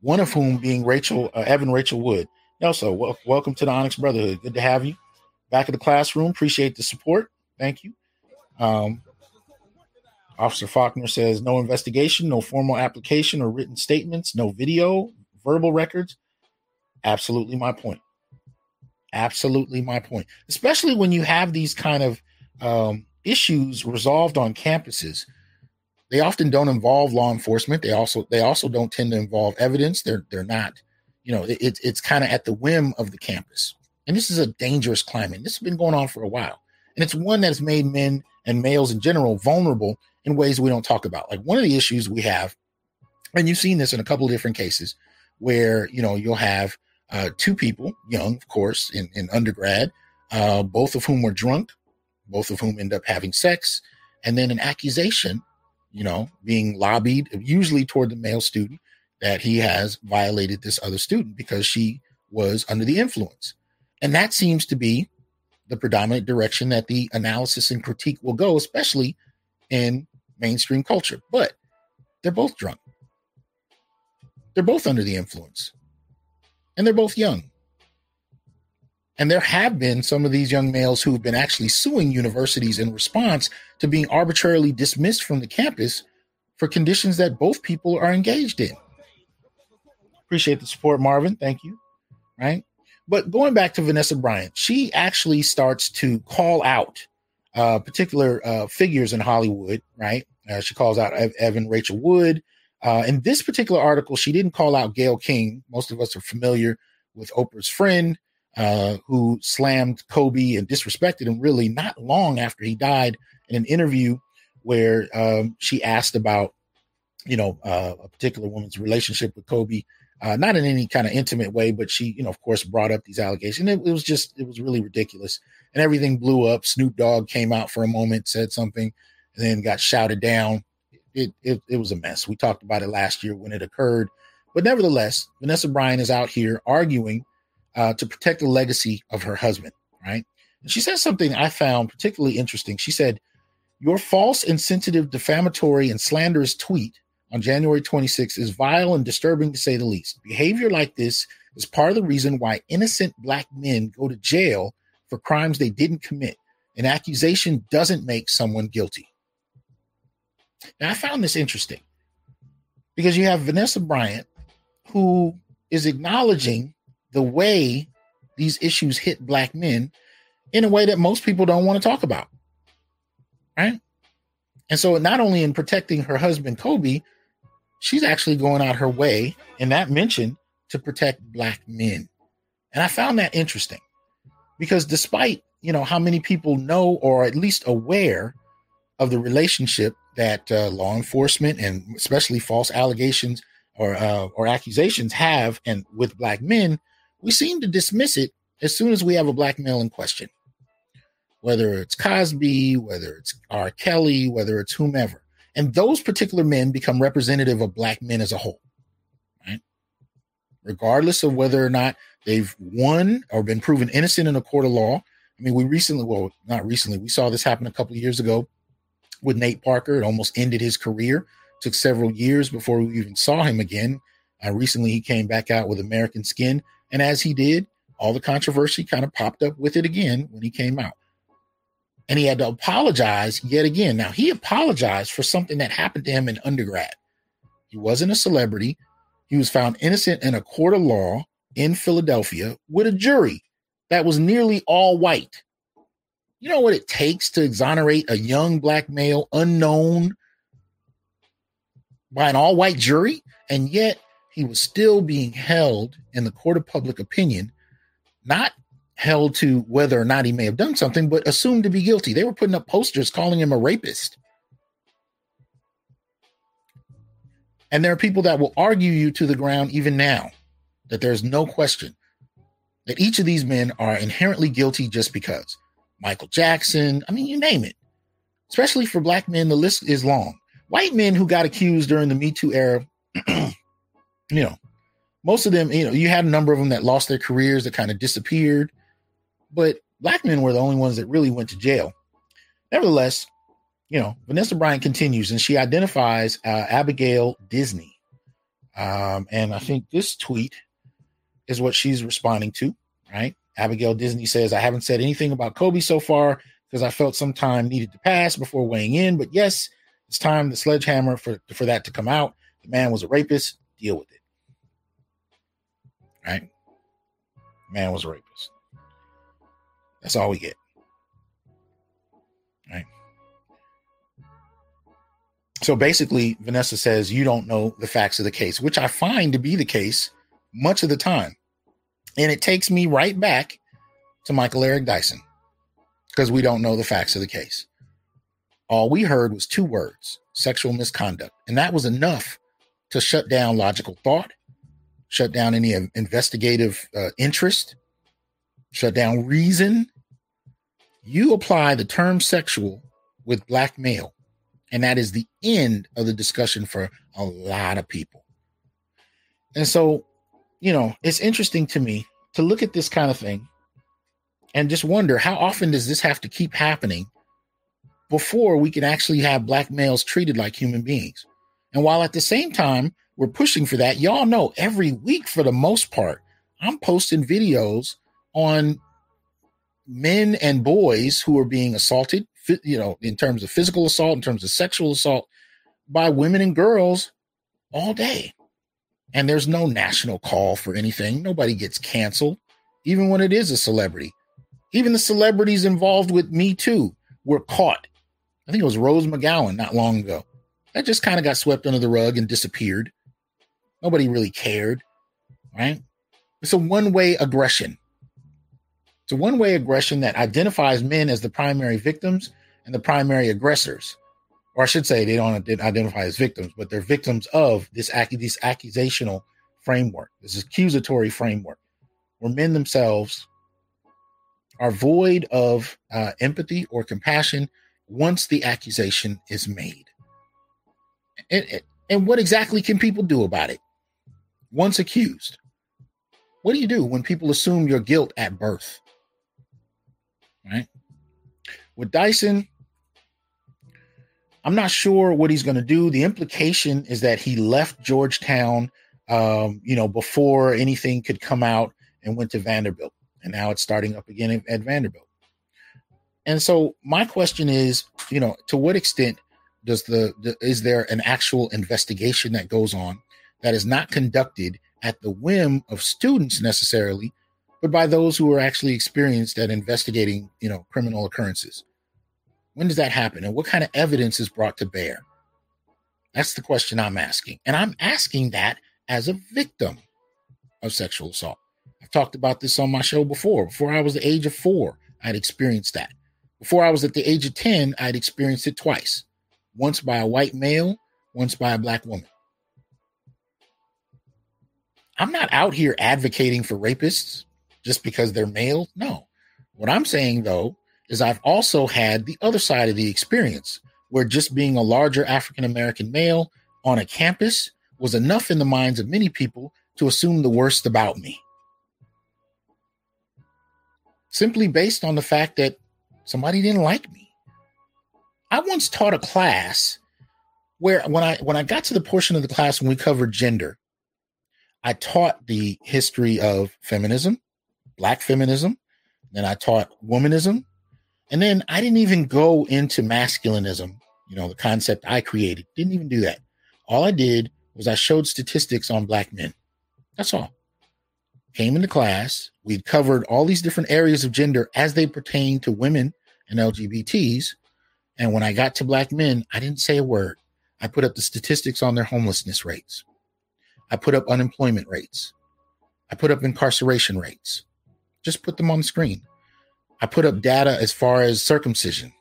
One of whom being Rachel, uh, Evan Rachel Wood. Nelson, w- welcome to the Onyx Brotherhood. Good to have you back in the classroom. Appreciate the support. Thank you. Um, Officer Faulkner says no investigation, no formal application or written statements, no video, verbal records. Absolutely my point. Absolutely my point. Especially when you have these kind of um, issues resolved on campuses. They often don't involve law enforcement. They also they also don't tend to involve evidence. They're they're not, you know, it, it's kind of at the whim of the campus. And this is a dangerous climate. This has been going on for a while. And it's one that has made men and males in general vulnerable in ways we don't talk about. Like one of the issues we have, and you've seen this in a couple of different cases, where you know you'll have uh, two people, young, of course, in, in undergrad, uh, both of whom were drunk, both of whom end up having sex, and then an accusation, you know, being lobbied, usually toward the male student, that he has violated this other student because she was under the influence. And that seems to be the predominant direction that the analysis and critique will go, especially in mainstream culture. But they're both drunk. They're both under the influence. And they're both young. And there have been some of these young males who have been actually suing universities in response to being arbitrarily dismissed from the campus for conditions that both people are engaged in. Appreciate the support, Marvin. Thank you. Right. But going back to Vanessa Bryant, she actually starts to call out uh, particular uh, figures in Hollywood, right? Uh, she calls out Evan Rachel Wood. Uh, in this particular article, she didn't call out Gayle King. Most of us are familiar with Oprah's friend uh, who slammed Kobe and disrespected him really not long after he died in an interview where um, she asked about, you know, uh, a particular woman's relationship with Kobe. Uh, not in any kind of intimate way, but she, you know, of course, brought up these allegations. It, it, was just, it was really ridiculous, and everything blew up. Snoop Dogg came out for a moment, said something, and then got shouted down. It, it, it was a mess. We talked about it last year when it occurred, but nevertheless, Vanessa Bryant is out here arguing uh, to protect the legacy of her husband, right? And she says something I found particularly interesting. She said, Your false, insensitive, defamatory, and slanderous tweet on January 26th is vile and disturbing to say the least. Behavior like this is part of the reason why innocent black men go to jail for crimes they didn't commit. An accusation doesn't make someone guilty. Now, I found this interesting because you have Vanessa Bryant, who is acknowledging the way these issues hit black men in a way that most people don't want to talk about. Right. And so, not only in protecting her husband, Kobe, she's actually going out her way in that mention to protect black men. And I found that interesting because despite, you know, how many people know or at least aware of the relationship that uh, law enforcement and especially false allegations or uh, or accusations have and with black men, we seem to dismiss it as soon as we have a black male in question. Whether it's Cosby, whether it's R. Kelly, whether it's whomever. And those particular men become representative of black men as a whole, right? Regardless of whether or not they've won or been proven innocent in a court of law. I mean, we recently, well, not recently, we saw this happen a couple of years ago with Nate Parker. It almost ended his career. took several years before we even saw him again. Uh, recently, he came back out with American Skin. And as he did, all the controversy kind of popped up with it again when he came out. And he had to apologize yet again. Now, he apologized for something that happened to him in undergrad. He wasn't a celebrity. He was found innocent in a court of law in Philadelphia with a jury that was nearly all white. You know what it takes to exonerate a young black male unknown by an all white jury? And yet he was still being held in the court of public opinion, not held to whether or not he may have done something, but assumed to be guilty. They were putting up posters calling him a rapist. And there are people that will argue you to the ground even now that there's no question that each of these men are inherently guilty just because. Michael Jackson, I mean, you name it. Especially for black men, the list is long. White men who got accused during the Me Too era you know, most of them, you know, you had a number of them that lost their careers that kind of disappeared, but black men were the only ones that really went to jail. Nevertheless, you know, Vanessa Bryant continues and she identifies uh, Abigail Disney. Um, and I think this tweet is what she's responding to, right? Abigail Disney says, I haven't said anything about Kobe so far because I felt some time needed to pass before weighing in. But yes, it's time the sledgehammer for, for that to come out. The man was a rapist. Deal with it right? Man was a rapist. That's all we get. Right? So basically, Vanessa says you don't know the facts of the case, which I find to be the case much of the time. And it takes me right back to Michael Eric Dyson because we don't know the facts of the case. All we heard was two words sexual misconduct. And that was enough to shut down logical thought shut down any investigative uh, interest, shut down reason. You apply the term sexual with black male, and that is the end of the discussion for a lot of people. And so, you know, it's interesting to me to look at this kind of thing and just wonder how often does this have to keep happening before we can actually have black males treated like human beings? And while at the same time, we're pushing for that. Y'all know every week, for the most part, I'm posting videos on men and boys who are being assaulted, you know, in terms of physical assault, in terms of sexual assault by women and girls all day. And there's no national call for anything. Nobody gets canceled, even when it is a celebrity. Even the celebrities involved with Me Too were caught. I think it was Rose McGowan not long ago. That just kind of got swept under the rug and disappeared. Nobody really cared, right? It's a one way aggression. A one way aggression that identifies men as the primary victims and the primary aggressors. Or I should say, they don't identify as victims, but they're victims of this, this accusational framework, this accusatory framework, where men themselves are void of uh, empathy or compassion once the accusation is made. And, and what exactly can people do about it? Once accused, what do you do when people assume your guilt at birth? Right? With Dyson, I'm not sure what he's going to do. The implication is that he left Georgetown, um, you know, before anything could come out and went to Vanderbilt. And now it's starting up again at, Vanderbilt. And so my question is, you know, to what extent does the, the is there an actual investigation that goes on that is not conducted at the whim of students necessarily, but by those who are actually experienced at investigating, you know, criminal occurrences? When does that happen? And what kind of evidence is brought to bear? That's the question I'm asking. And I'm asking that as a victim of sexual assault. I've talked about this on my show before. Before I was the age of four, I'd experienced that. Before I was at the age of 10, I'd experienced it twice once by a white male, once by a black woman. I'm not out here advocating for rapists just because they're male. No. What I'm saying, though, is I've also had the other side of the experience where just being a larger African American male on a campus was enough in the minds of many people to assume the worst about me. Simply based on the fact that somebody didn't like me. I once taught a class where when I when I got to the portion of the class when we covered gender, I taught the history of feminism, black feminism, then I taught womanism, and then I didn't even go into masculinism, you know, the concept I created. Didn't even do that. All I did was I showed statistics on black men. That's all. Came into class. We'd covered all these different areas of gender as they pertain to women and LGBTs. And when I got to black men, I didn't say a word. I put up the statistics on their homelessness rates. I put up unemployment rates. I put up incarceration rates. Just put them on the screen. I put up data as far as circumcision,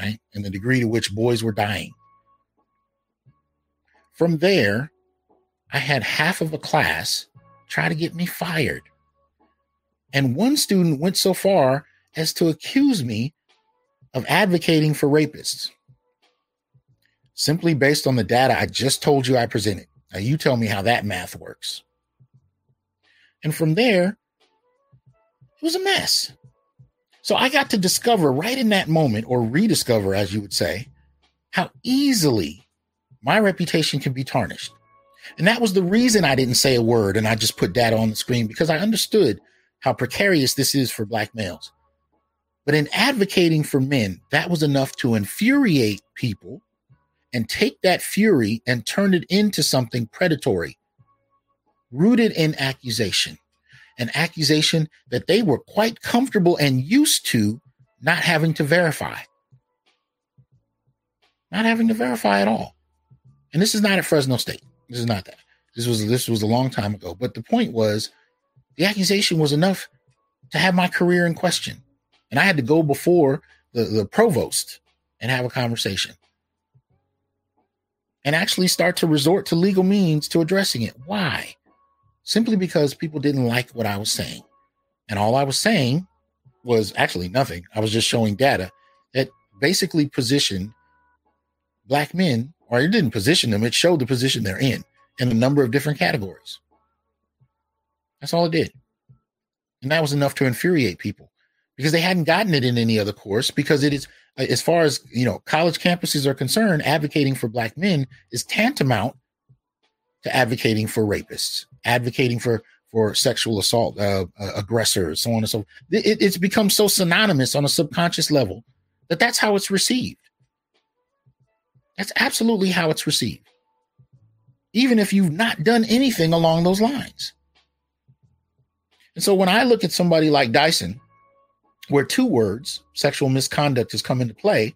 right? And the degree to which boys were dying. From there, I had half of a class try to get me fired. And one student went so far as to accuse me of advocating for rapists simply based on the data I just told you I presented. Now, you tell me how that math works. And from there, it was a mess. So I got to discover right in that moment, or rediscover, as you would say, how easily my reputation can be tarnished. And that was the reason I didn't say a word and I just put data on the screen because I understood how precarious this is for black males. But in advocating for men, that was enough to infuriate people and take that fury and turn it into something predatory, rooted in accusation an accusation that they were quite comfortable and used to not having to verify. Not having to verify at all. And this is not at Fresno State. This is not that. This was this was a long time ago. But the point was the accusation was enough to have my career in question. And I had to go before the, the provost and have a conversation. And actually start to resort to legal means to addressing it. Why? Simply because people didn't like what I was saying. And all I was saying was actually nothing. I was just showing data that basically positioned black men, or it didn't position them, it showed the position they're in in a number of different categories. That's all it did. And that was enough to infuriate people because they hadn't gotten it in any other course because it is as far as you know college campuses are concerned advocating for black men is tantamount to advocating for rapists, advocating for for sexual assault uh, uh, aggressors, so on and so forth. It, it's become so synonymous on a subconscious level that that's how it's received. That's absolutely how it's received. Even if you've not done anything along those lines. And so when I look at somebody like Dyson, where two words, sexual misconduct, has come into play,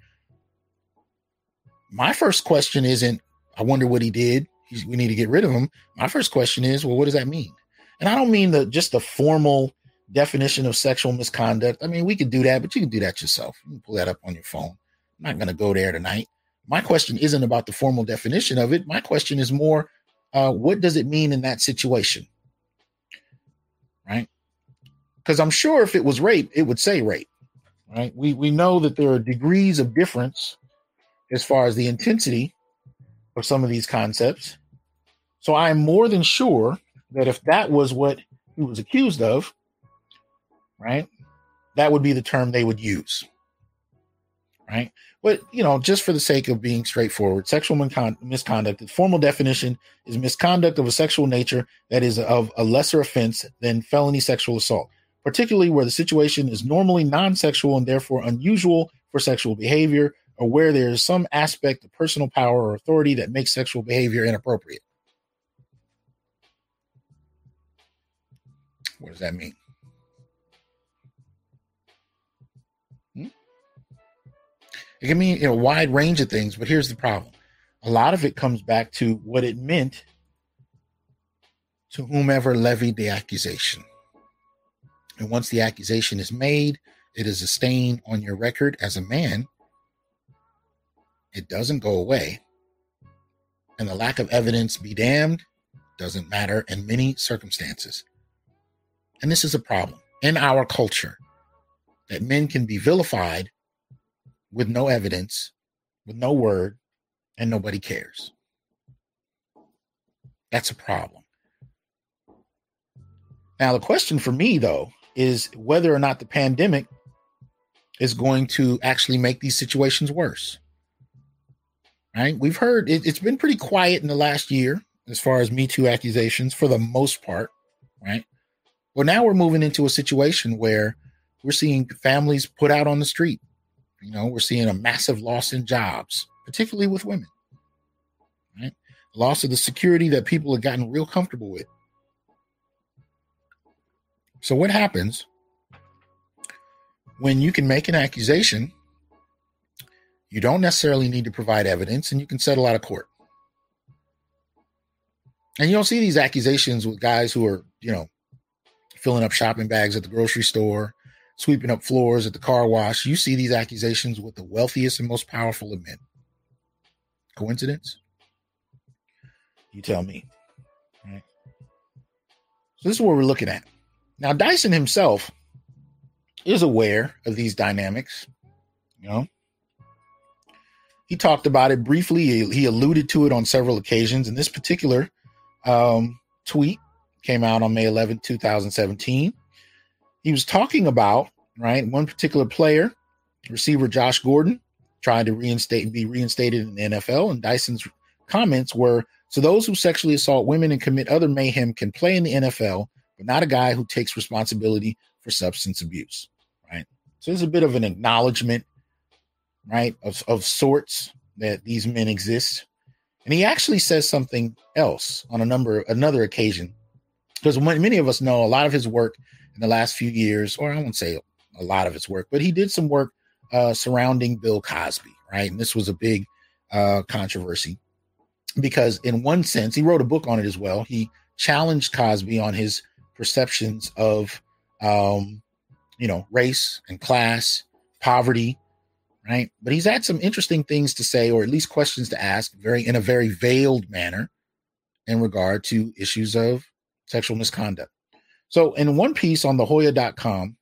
my first question isn't, I wonder what he did. We need to get rid of him. My first question is, well, what does that mean? And I don't mean the just the formal definition of sexual misconduct. I mean, we could do that, but you can do that yourself. You can pull that up on your phone. I'm not going to go there tonight. My question isn't about the formal definition of it. My question is more, uh, what does it mean in that situation? Right? Because I'm sure if it was rape, it would say rape. Right? We we know that there are degrees of difference as far as the intensity some of these concepts. So I'm more than sure that if that was what he was accused of, right, that would be the term they would use. Right. But, you know, just for the sake of being straightforward, sexual misconduct, the formal definition is misconduct of a sexual nature that is of a lesser offense than felony sexual assault, particularly where the situation is normally non sexual and therefore unusual for sexual behavior, or where there is some aspect of personal power or authority that makes sexual behavior inappropriate. What does that mean? Hmm? It can mean a wide range of things, but here's the problem. A lot of it comes back to what it meant to whomever levied the accusation. And once the accusation is made, it is a stain on your record as a man. It doesn't go away. And the lack of evidence be damned doesn't matter in many circumstances. And this is a problem in our culture that men can be vilified with no evidence, with no word, and nobody cares. That's a problem. Now, the question for me, though, is whether or not the pandemic is going to actually make these situations worse. Right? We've heard it, has been pretty quiet in the last year as far as Me Too accusations for the most part. Right? Well, now we're moving into a situation where we're seeing families put out on the street you know, we're seeing a massive loss in jobs, particularly with women. Right? Loss of the security that people have gotten real comfortable with. So, what happens when you can make an accusation? You don't necessarily need to provide evidence and you can settle out of court. And you don't see these accusations with guys who are, you know, filling up shopping bags at the grocery store sweeping up floors at the car wash. You see these accusations with the wealthiest and most powerful of men. Coincidence? You tell me. Right. So this is what we're looking at. Now, Dyson himself is aware of these dynamics. You know, he talked about it briefly. He, he alluded to it on several occasions. And this particular um, tweet came out on May 11, 2017 he was talking about right one particular player, receiver Josh Gordon, trying to reinstate and be reinstated in the NFL, and Dyson's comments were: "So those who sexually assault women and commit other mayhem can play in the NFL, but not a guy who takes responsibility for substance abuse." Right. So there's a bit of an acknowledgement, right, of of sorts that these men exist. And he actually says something else on a number another occasion because many of us know a lot of his work in the last few years, or I won't say a lot of his work, but he did some work uh, surrounding Bill Cosby, right? And this was a big uh, controversy because, in one sense, he wrote a book on it as well. He challenged Cosby on his perceptions of, um, you know, race and class, poverty, right? But he's had some interesting things to say, or at least questions to ask, very in a very veiled manner, in regard to issues of sexual misconduct. So, in one piece on thehoya.com,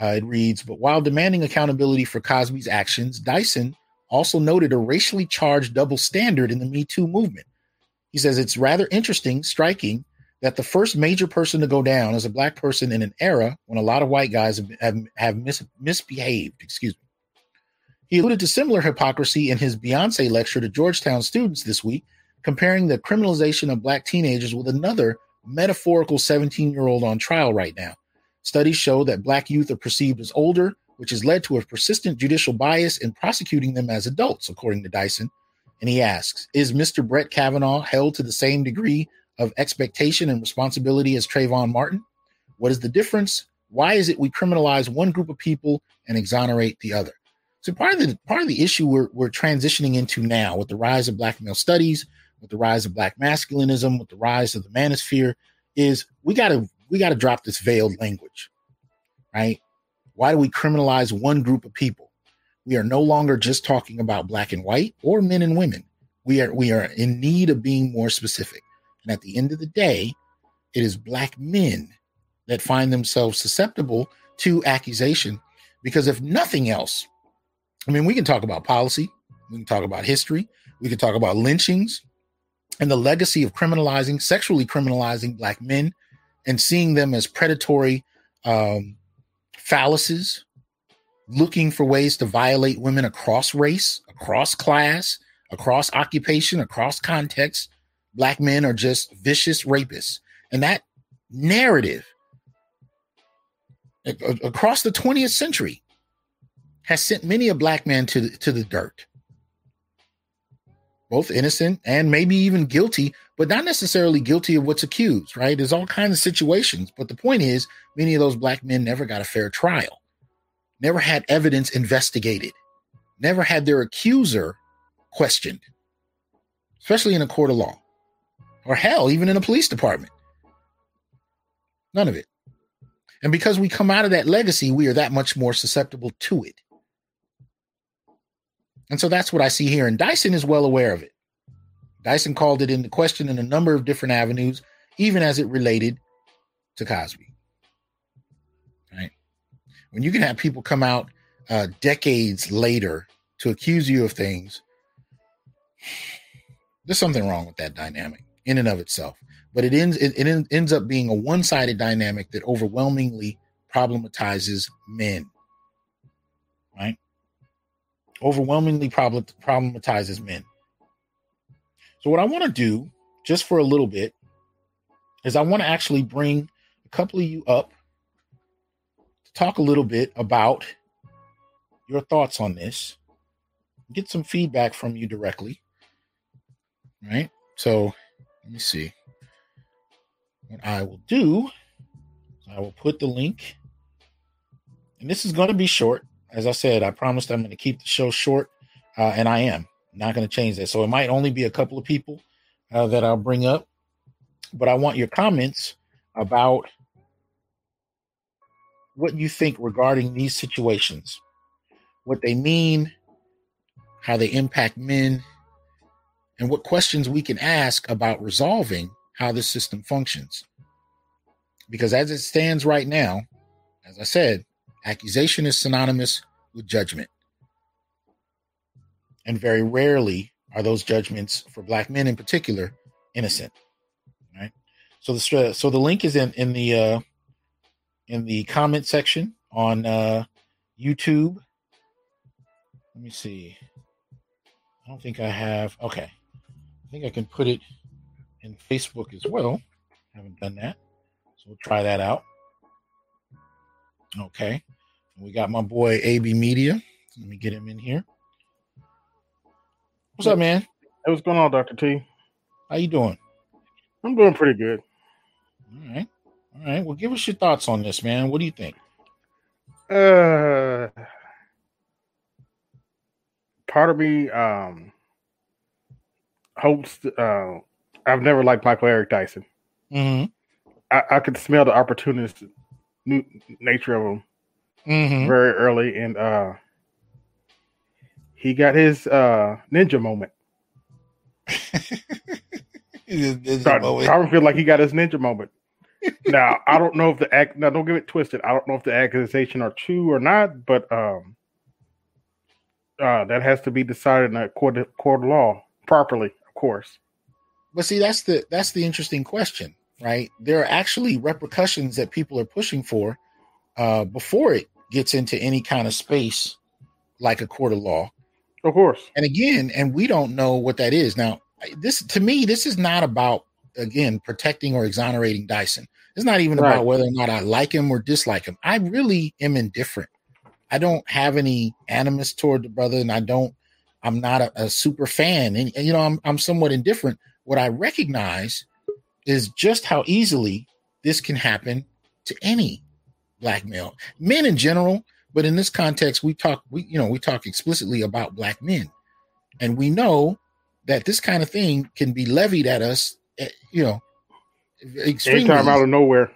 uh, it reads But while demanding accountability for Cosby's actions, Dyson also noted a racially charged double standard in the Me Too movement. He says it's rather interesting, striking, that the first major person to go down is a black person in an era when a lot of white guys have, have, have mis- misbehaved. Excuse me. He alluded to similar hypocrisy in his Beyonce lecture to Georgetown students this week, comparing the criminalization of black teenagers with another metaphorical 17 year old on trial right now. Studies show that black youth are perceived as older, which has led to a persistent judicial bias in prosecuting them as adults, according to Dyson. And he asks Is Mr. Brett Kavanaugh held to the same degree of expectation and responsibility as Trayvon Martin? What is the difference? Why is it we criminalize one group of people and exonerate the other? So part of the part of the issue we're we're transitioning into now with the rise of black male studies, with the rise of black masculinism, with the rise of the manosphere, is we gotta we gotta drop this veiled language. Right? Why do we criminalize one group of people? We are no longer just talking about black and white or men and women. We are we are in need of being more specific. And at the end of the day, it is black men that find themselves susceptible to accusation because if nothing else, I mean, we can talk about policy, we can talk about history, we can talk about lynchings and the legacy of criminalizing, sexually criminalizing black men and seeing them as predatory um, phalluses looking for ways to violate women across race, across class, across occupation, across context. Black men are just vicious rapists. And that narrative across the 20th century has sent many a black man to the, to the dirt. Both innocent and maybe even guilty, but not necessarily guilty of what's accused, right? There's all kinds of situations. But the point is, many of those black men never got a fair trial never had evidence investigated, never had their accuser questioned, especially in a court of law, or hell, even in a police department. None of it. And because we come out of that legacy, we are that much more susceptible to it. And so that's what I see here. And Dyson is well aware of it. Dyson called it into question in a number of different avenues, even as it related to Cosby Right? when you can have people come out uh, decades later to accuse you of things, there's something wrong with that dynamic in and of itself. But it ends it, it ends up being a one-sided dynamic that overwhelmingly problematizes men. Right? Overwhelmingly problem, problematizes men. So what I want to do just for a little bit is I want to actually bring a couple of you up to talk a little bit about your thoughts on this, get some feedback from you directly. Right? So let me see. What I will do I will put the link, and this is going to be short. As I said, I promised I'm going to keep the show short, uh, and I am not going to change that. So it might only be a couple of people uh, that I'll bring up, but I want your comments about what you think regarding these situations, what they mean, how they impact men, and what questions we can ask about resolving how the system functions. Because as it stands right now, as I said, accusation is synonymous with judgment. And very rarely are those judgments for black men in particular innocent. Right. So the so the link is in in the uh, in the comment section on uh, YouTube. Let me see. I don't think I have. Okay. I think I can put it in Facebook as well. I Haven't done that. So we'll try that out. Okay. We got my boy AB Media. Let me get him in here. What's up, man? Hey, what's going on, Dr. T? How you doing? I'm doing pretty good. All right. All right. Well, give us your thoughts on this, man. What do you think? Uh, part of me um hopes. Uh, I've never liked Michael Eric Dyson. Mm-hmm. I, I could smell the opportunist nature of him mm-hmm. very early, and uh, he got his uh ninja moment. ninja moment. I feel like he got his ninja moment now I don't know if the act now don't get it twisted. I don't know if the accusation are true or not, but um uh that has to be decided in a court court of law properly, of course. But see, that's the that's the interesting question, right? There are actually repercussions that people are pushing for uh before it gets into any kind of space like a court of law. Of course. And again, and we don't know what that is. Now, this to me, this is not about again protecting or exonerating Dyson. It's not even right. about whether or not I like him or dislike him. I really am indifferent. I don't have any animus toward the brother, and I don't. I'm not a, a super fan, and, and you know, I'm I'm somewhat indifferent. What I recognize is just how easily this can happen to any black male, men in general. But in this context, we talk, we you know, we talk explicitly about black men, and we know that this kind of thing can be levied at us, eh, you know, anytime out of nowhere,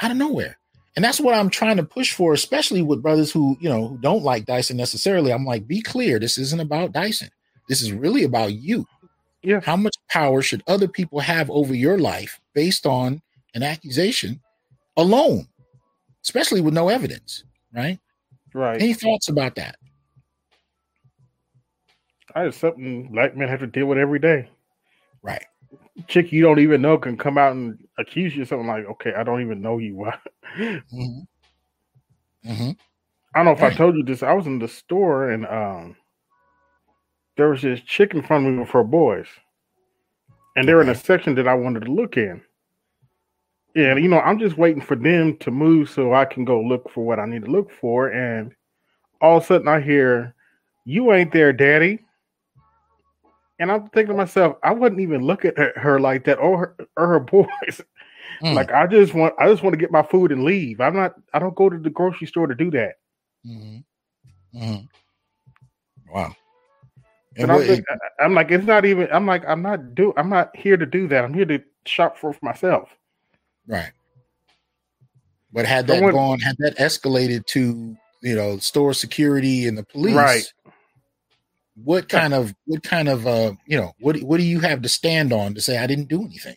out of nowhere. And that's what I'm trying to push for, especially with brothers who, you know, who don't like Dyson necessarily. I'm like, be clear, this isn't about Dyson. This is really about you. Yeah. How much power should other people have over your life based on an accusation alone, especially with no evidence, right? Right. Any thoughts about that? That is something black men have to deal with every day. Right. Chick you don't even know can come out and accuse you of something like, okay, I don't even know you. mm-hmm. Mm-hmm. I don't know if right. I told you this. I was in the store and um there was this chick in front of me for boys. And they're in a section that I wanted to look in. And you know, I'm just waiting for them to move so I can go look for what I need to look for. And all of a sudden I hear, You ain't there, daddy. And I'm thinking to myself, I wouldn't even look at her, like that or her, or her boys. Mm. Like I just want I just want to get my food and leave. I'm not I don't go to the grocery store to do that. Mm-hmm. Mm-hmm. Wow. And I'm, just, I'm, like, it's not even. I'm like, I'm not do. I'm not here to do that. I'm here to shop for myself. Right. But had that gone, had that escalated to you know store security and the police, right? What kind of what kind of uh you know what what do you have to stand on to say I didn't do anything?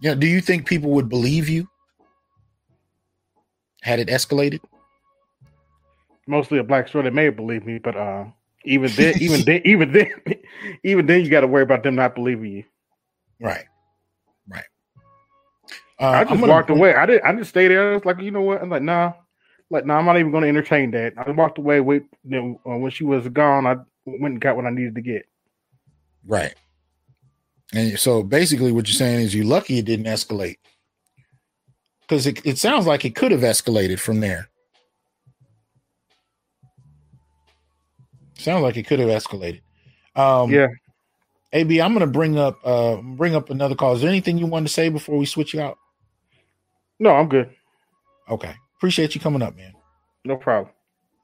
You know, do you think people would believe you had it escalated? Mostly a black store, they may believe me, but uh, even then, even then, even then, even then, you got to worry about them not believing you. Right. Uh, I just walked away. I didn't. I didn't stay there. I was like, you know what? I'm like, nah. Like, nah. I'm not even going to entertain that. I walked away. With then uh, when she was gone, I went and got what I needed to get. Right. And so basically, what you're saying is you're lucky it didn't escalate because it, it sounds like it could have escalated from there. Sounds like it could have escalated. Um, yeah. AB, I'm going to bring up uh, bring up another call. Is there anything you want to say before we switch you out? No, I'm good. Okay. Appreciate you coming up, man. No problem.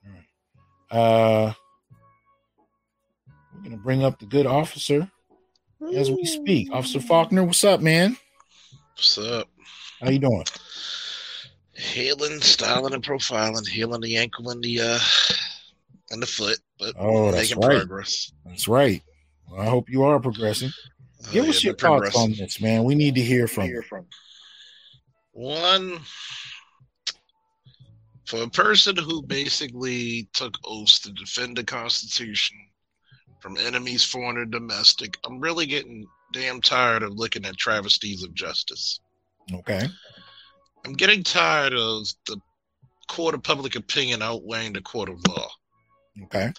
All right. Uh, we're going to bring up the good officer as we speak. Officer Faulkner, what's up, man? What's up? How you doing? Healing, styling, and profiling. Healing the ankle and the uh and the foot, but oh, that's making right. progress. That's right. Well, I hope you are progressing. Uh, Give us your thoughts on this, man. We need to hear from hear from. One for a person who basically took oaths to defend the Constitution from enemies, foreign or domestic, I'm really getting damn tired of looking at travesties of justice. Okay. I'm getting tired of the court of public opinion outweighing the court of law. Okay.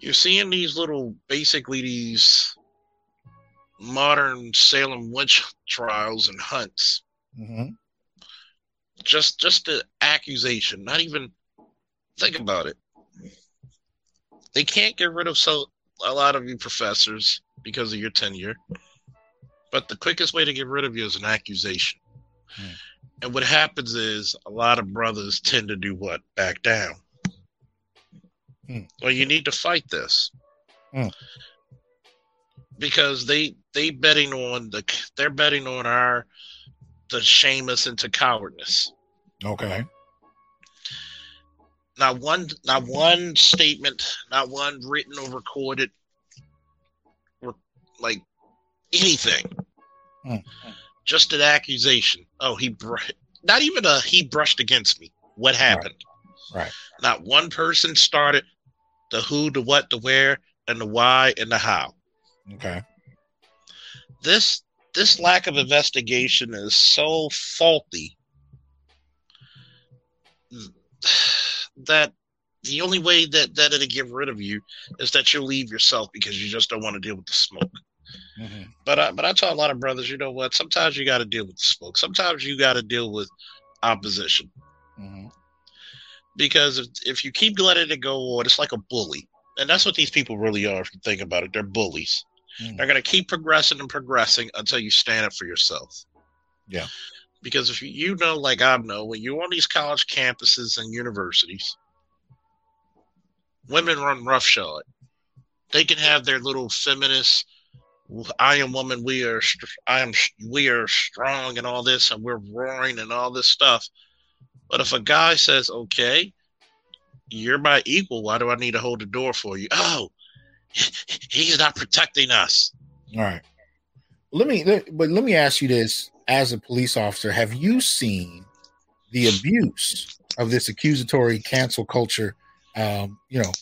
You're seeing these little, basically these modern Salem witch trials and hunts. Mm-hmm. Just, just the accusation. Not even think about it. They can't get rid of so a lot of you professors because of your tenure. But the quickest way to get rid of you is an accusation. Hmm. And what happens is a lot of brothers tend to do what? Back down. Hmm. Well, you need to fight this. Hmm. Because they they betting on the they're betting on our to shame us into cowardness. Okay. Not one not one statement, not one written or recorded or like anything. Hmm. Just an accusation. Oh, he br- not even a he brushed against me. What happened? Right. right. Not one person started the who, the what, the where, and the why and the how. Okay. This this lack of investigation is so faulty that the only way that that it'll get rid of you is that you'll leave yourself because you just don't want to deal with the smoke. Mm-hmm. But I, but I tell a lot of brothers, you know what? Sometimes you got to deal with the smoke. Sometimes you got to deal with opposition. Mm-hmm. Because if, if you keep letting it go on, it's like a bully. And that's what these people really are, if you think about it. They're bullies. Mm-hmm. They're going to keep progressing and progressing until you stand up for yourself. Yeah. Because if you, you know, like I know, when you're on these college campuses and universities, women run roughshod. They can have their little feminist I am woman, we are, I am, we are strong and all this, and we're roaring and all this stuff. But if a guy says, okay, you're my equal, why do I need to hold the door for you? Oh, he's not protecting us. All right. Let me, but let me ask you this as a police officer, have you seen the abuse of this accusatory cancel culture, um, you know,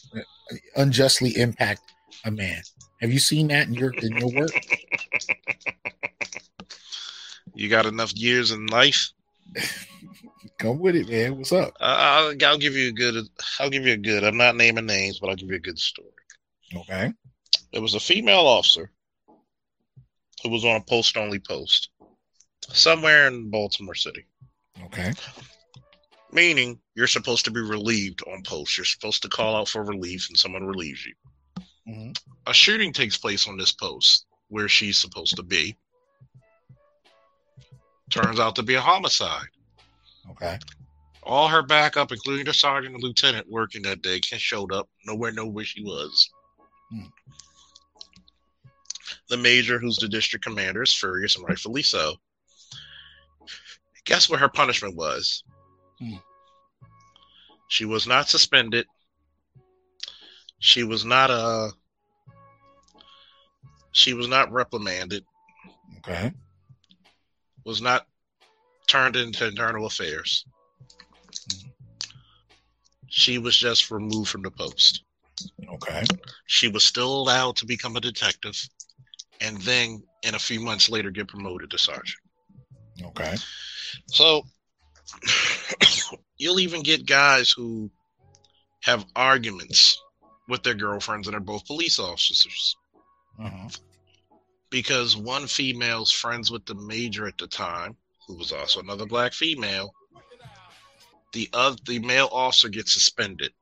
unjustly impact a man? Have you seen that in your in your work? You got enough years in life? Come with it, man. What's up? I'll, I'll give you a good. I'll give you a good. I'm not naming names, but I'll give you a good story. Okay. There was a female officer who was on a post only post somewhere in Baltimore City. Okay. Meaning you're supposed to be relieved on post. You're supposed to call out for relief and someone relieves you. Mm-hmm. A shooting takes place on this post where she's supposed to be. Turns out to be a homicide. Okay. All her backup, including the sergeant and lieutenant working that day, showed up. Nowhere know where she was. Hmm. The major, who's the district commander, is furious and rightfully so. Guess what her punishment was? Hmm. She was not suspended. She was not a. Uh, she was not reprimanded. Okay. Was not turned into internal affairs. She was just removed from the post. Okay. She was still allowed to become a detective and then in a few months later get promoted to sergeant. Okay. So you'll even get guys who have arguments with their girlfriends and they're both police officers. Uh-huh. Because one female's friends with the major at the time, who was also another black female, the other the male officer gets suspended.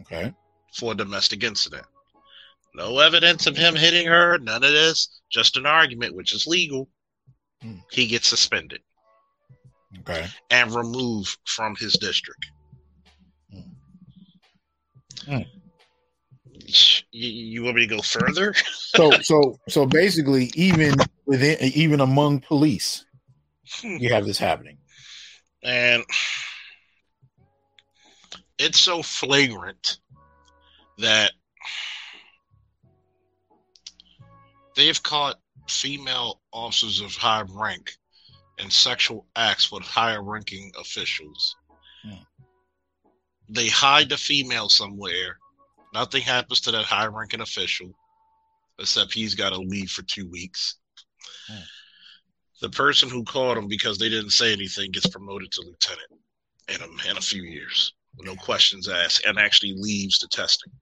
Okay. For a domestic incident. No evidence of him hitting her, none of this, just an argument, which is legal. Hmm. He gets suspended. Okay. And removed from his district. Hmm. Hmm. You, you, want me to go further? so, so, so basically, even within, even among police, hmm. you have this happening, and it's so flagrant that they've caught female officers of high rank in sexual acts with higher ranking officials. Hmm. They hide the female somewhere. Nothing happens to that high ranking official, except he's got to leave for two weeks. Hmm. The person who caught him because they didn't say anything gets promoted to lieutenant in a, in a few years, no questions asked, and actually leaves the testing.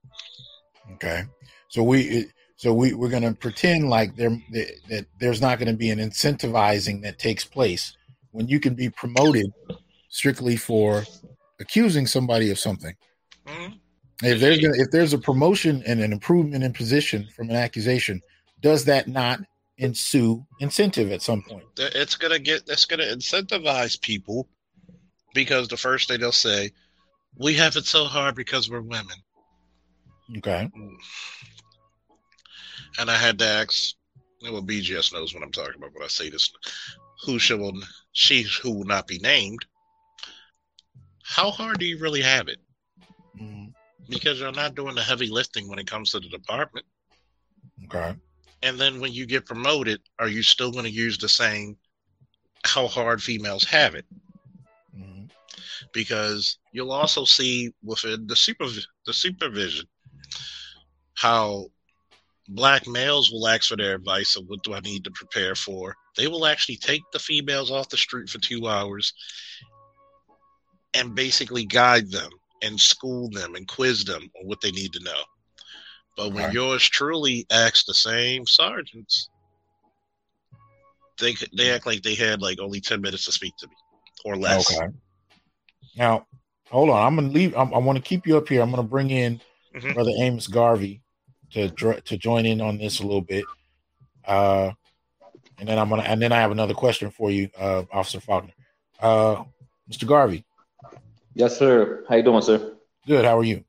Okay, so we so we we're going to pretend like there that there's not going to be an incentivizing that takes place when you can be promoted strictly for accusing somebody of something. Mm-hmm. If there's gonna, if there's a promotion and an improvement in position from an accusation, does that not ensue incentive at some point? It's gonna get it's gonna incentivize people because the first thing they'll say, "We have it so hard because we're women." Okay. And I had to ask. Well, BGS knows what I'm talking about when I say this. Who shall she who will not be named? How hard do you really have it? Mm-hmm. Because you're not doing the heavy lifting when it comes to the department. Okay. And then when you get promoted, are you still going to use the same how hard females have it? Because you'll also see within the super the supervision how black males will ask for their advice of what do I need to prepare for. They will actually take the females off the street for two hours and basically guide them and school them and quiz them on what they need to know. But when right. yours truly acts the same sergeants, they they act like they had like only ten minutes to speak to me or less. Okay. Now, hold on. I'm gonna leave. I'm, i want to keep you up here. I'm gonna bring in mm-hmm. Brother Amos Garvey to to join in on this a little bit. Uh, and then I'm gonna and then I have another question for you, uh, Officer Faulkner. Uh, Mr. Garvey. Yes, sir. How you doing, sir? Good. How are you?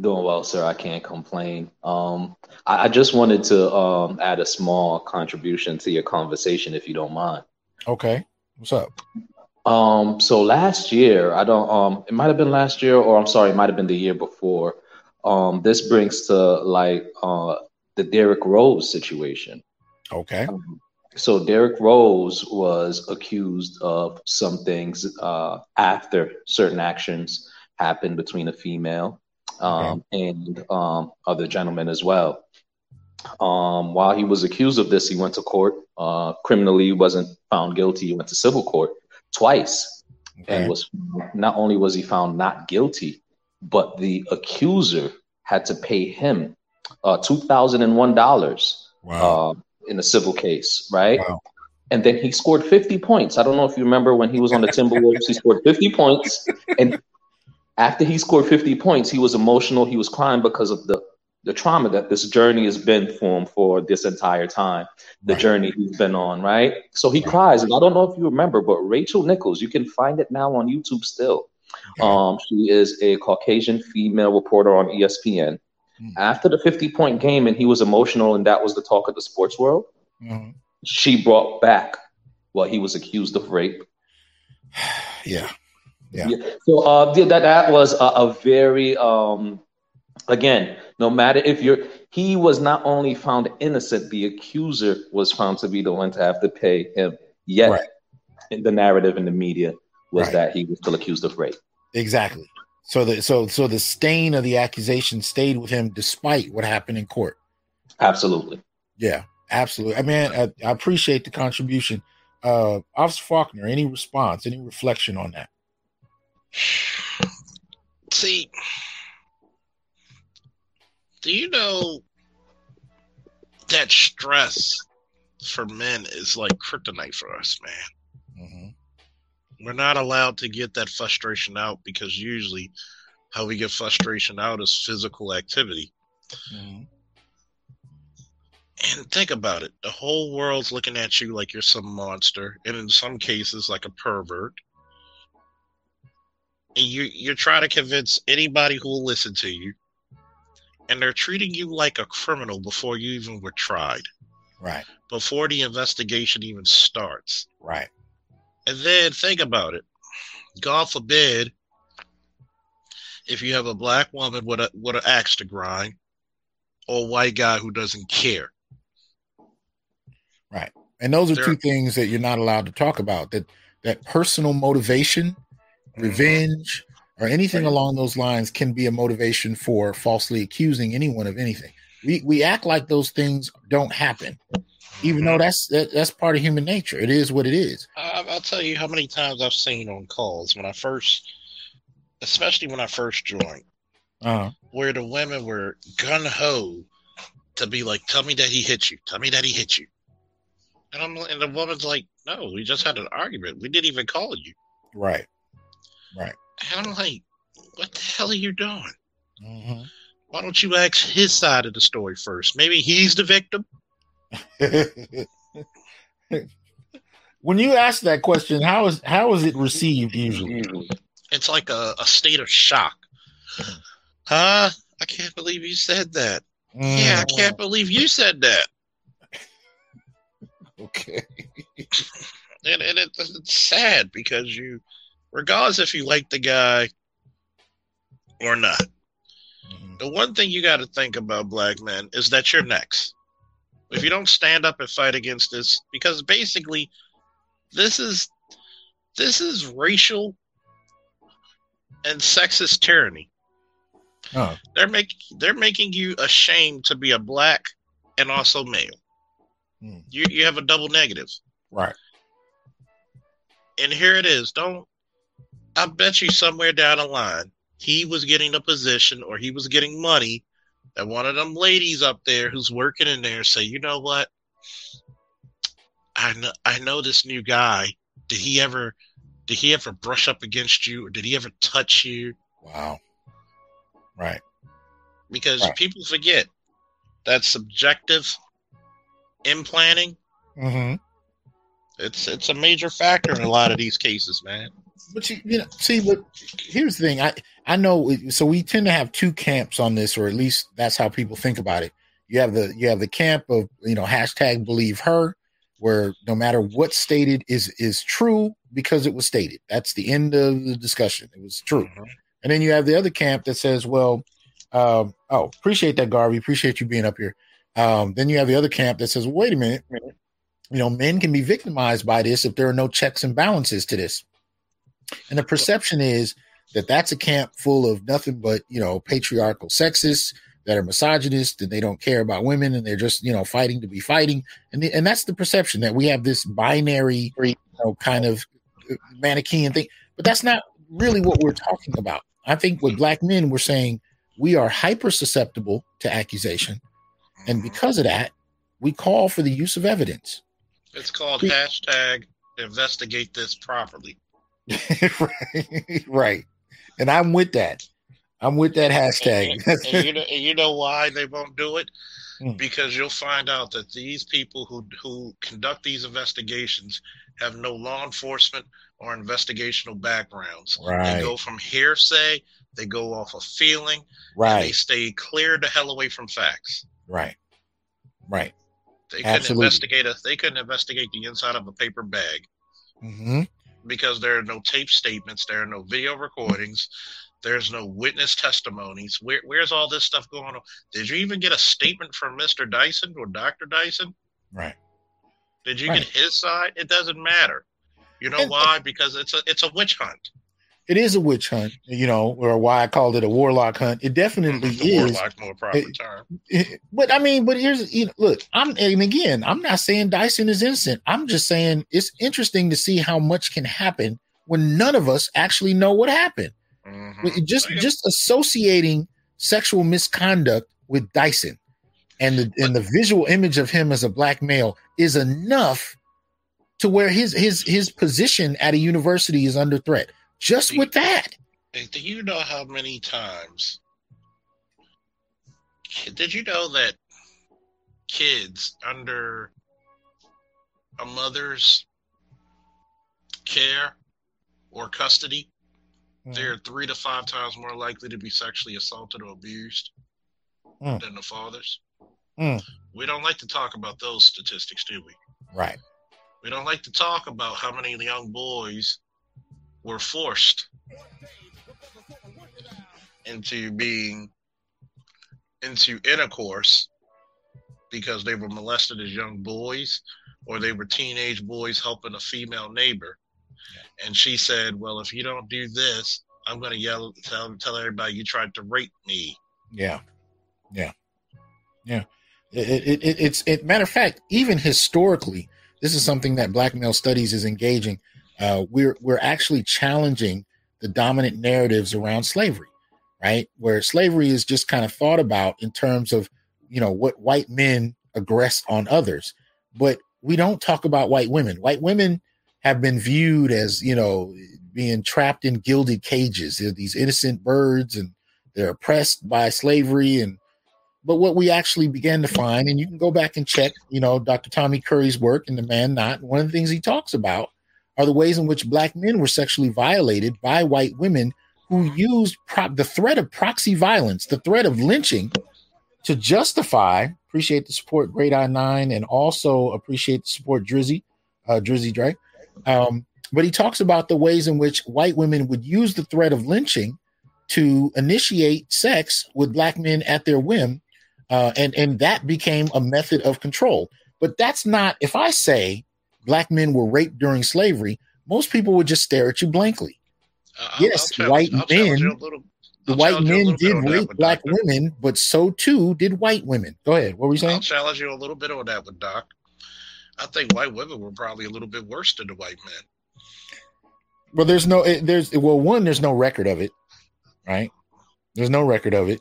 Doing well, sir. I can't complain. Um, I, I just wanted to um, add a small contribution to your conversation, if you don't mind. Okay. What's up? Um, so last year, I don't um it might have been last year or I'm sorry, it might have been the year before. Um, this brings to like uh the Derrick Rose situation. Okay. Um, so Derrick Rose was accused of some things uh after certain actions happened between a female um okay. and um other gentlemen as well. Um, while he was accused of this, he went to court. Uh, criminally, wasn't found guilty. He went to civil court twice, okay. and was not only was he found not guilty, but the accuser had to pay him uh, two thousand and one dollars wow. uh, in a civil case, right? Wow. And then he scored fifty points. I don't know if you remember when he was on the Timberwolves, he scored fifty points, and after he scored fifty points, he was emotional. He was crying because of the the trauma that this journey has been for him for this entire time, the right. journey he's been on, right? So he right. cries, and I don't know if you remember, but Rachel Nichols, you can find it now on YouTube still. Okay. Um, she is a Caucasian female reporter on ESPN. Mm-hmm. After the 50 point game, and he was emotional, and that was the talk of the sports world, mm-hmm. she brought back what he was accused of rape. yeah. Yeah. yeah. So uh, that that was a, a very um, again no matter if you're he was not only found innocent the accuser was found to be the one to have to pay him. Yet right. in the narrative in the media was right. that he was still accused of rape. Exactly. So the so so the stain of the accusation stayed with him despite what happened in court. Absolutely. Yeah absolutely. I mean i, I appreciate the contribution uh officer faulkner. Any response any reflection on that? See do you know that stress for men is like kryptonite for us, man? Mm-hmm. We're not allowed to get that frustration out because usually how we get frustration out is physical activity. Mm-hmm. And think about it the whole world's looking at you like you're some monster, and in some cases, like a pervert. And you, you're trying to convince anybody who will listen to you and they're treating you like a criminal before you even were tried. Right. Before the investigation even starts. Right. And then think about it. God forbid if you have a black woman with a with an axe to grind or a white guy who doesn't care. Right. And those are They're, two things that you're not allowed to talk about. That that personal motivation, mm-hmm. revenge, or anything right. along those lines can be a motivation for falsely accusing anyone of anything. We we act like those things don't happen, even though that's that, that's part of human nature. It is what it is. I'll tell you how many times I've seen on calls when I first, especially when I first joined, uh-huh. where the women were gun ho to be like, "Tell me that he hit you. Tell me that he hit you," and I'm and the woman's like, "No, we just had an argument. We didn't even call you." Right. Right. I'm like, what the hell are you doing? Mm-hmm. Why don't you ask his side of the story first? Maybe he's the victim. when you ask that question, how is how is it received usually? It's like a, a state of shock. Huh? I can't believe you said that. Mm. Yeah, I can't believe you said that. okay. and, and it, it's sad because you regardless if you like the guy or not. Mm-hmm. The one thing you got to think about, black men, is that you're next. If you don't stand up and fight against this, because basically, this is this is racial and sexist tyranny. Oh. They're making they're making you ashamed to be a black and also male. Mm. You you have a double negative. Right. And here it is. Don't I bet you somewhere down the line he was getting a position or he was getting money that one of them ladies up there who's working in there say, you know what? I know I know this new guy. Did he ever did he ever brush up against you or did he ever touch you? Wow. Right. Because right. people forget that subjective implanting. Mm-hmm. It's it's a major factor in a lot of these cases, man. But you, you know, see, but here's the thing. I I know. So we tend to have two camps on this, or at least that's how people think about it. You have the you have the camp of you know hashtag believe her, where no matter what stated is is true because it was stated. That's the end of the discussion. It was true. Mm-hmm. And then you have the other camp that says, well, um, oh, appreciate that, Garvey. Appreciate you being up here. Um, then you have the other camp that says, wait a minute, you know, men can be victimized by this if there are no checks and balances to this. And the perception is that that's a camp full of nothing but, you know, patriarchal sexists that are misogynist and they don't care about women and they're just, you know, fighting to be fighting. And the, and that's the perception that we have this binary, you know, kind of Manichaean thing. But that's not really what we're talking about. I think with black men, we're saying we are hyper susceptible to accusation. And because of that, we call for the use of evidence. It's called we, hashtag investigate this properly. Right. right. And I'm with that. I'm with that hashtag. And, and, and, you, know, and you know why they won't do it? Mm. Because you'll find out that these people who who conduct these investigations have no law enforcement or investigational backgrounds. Right. They go from hearsay, they go off of feeling, right. they stay clear the hell away from facts. Right. Right. They couldn't investigate a, they couldn't investigate the inside of a paper bag. Mm-hmm. Because there are no tape statements, there are no video recordings, there's no witness testimonies. Where, where's all this stuff going on? Did you even get a statement from Mr. Dyson or Dr. Dyson? Right. Did you right. get his side? It doesn't matter. You know and, why? Because it's a it's a witch hunt. It is a witch hunt, you know, or why I called it a warlock hunt. It definitely the is. Warlock more proper it, term. It, but I mean, but here's you know, look, I'm and again, I'm not saying Dyson is innocent. I'm just saying it's interesting to see how much can happen when none of us actually know what happened. Mm-hmm. Just just associating sexual misconduct with Dyson and the and the visual image of him as a black male is enough to where his his his position at a university is under threat. Just with that. Do you know how many times did you know that kids under a mother's care or custody mm. they're three to five times more likely to be sexually assaulted or abused mm. than the fathers. Mm. We don't like to talk about those statistics, do we? Right. We don't like to talk about how many young boys were forced into being into intercourse because they were molested as young boys or they were teenage boys helping a female neighbor and she said, "Well, if you don't do this, I'm going to yell tell tell everybody you tried to rape me." Yeah, yeah, yeah. It, it, it, it's it. Matter of fact, even historically, this is something that Black male studies is engaging. Uh, we're we're actually challenging the dominant narratives around slavery, right? Where slavery is just kind of thought about in terms of you know what white men aggress on others, but we don't talk about white women. White women have been viewed as you know being trapped in gilded cages. They're these innocent birds, and they're oppressed by slavery. And but what we actually began to find, and you can go back and check, you know, Dr. Tommy Curry's work in The Man Not. One of the things he talks about are the ways in which black men were sexually violated by white women who used pro- the threat of proxy violence, the threat of lynching, to justify. Appreciate the support, Great I Nine, and also appreciate the support, Drizzy, uh, Drizzy Drake um, but he talks about the ways in which white women would use the threat of lynching to initiate sex with black men at their whim, uh, and and that became a method of control. But that's not. If I say black men were raped during slavery, most people would just stare at you blankly. Uh, yes, I'll, I'll white men. The white men did rape black Doctor. women, but so too did white women. Go ahead. What were you saying? I'll challenge you a little bit on that with Doc. I think white women were probably a little bit worse than the white men. Well, there's no, there's well, one, there's no record of it, right? There's no record of it.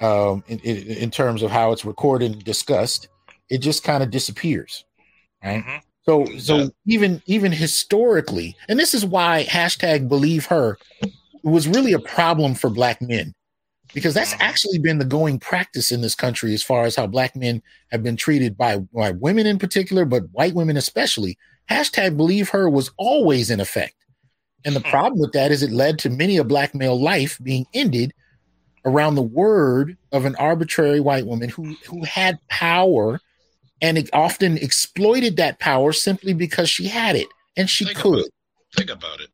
um, in, in, in, terms of how it's recorded and discussed, it just kind of disappears, right? Mm-hmm. So, so yeah. even even historically, and this is why hashtag believe her was really a problem for black men, because that's mm-hmm. actually been the going practice in this country as far as how black men have been treated by, by women in particular, but white women especially. Hashtag believe her was always in effect. And the hmm. problem with that is it led to many a black male life being ended around the word of an arbitrary white woman who who had power and it often exploited that power simply because she had it and she think could. About, think about it.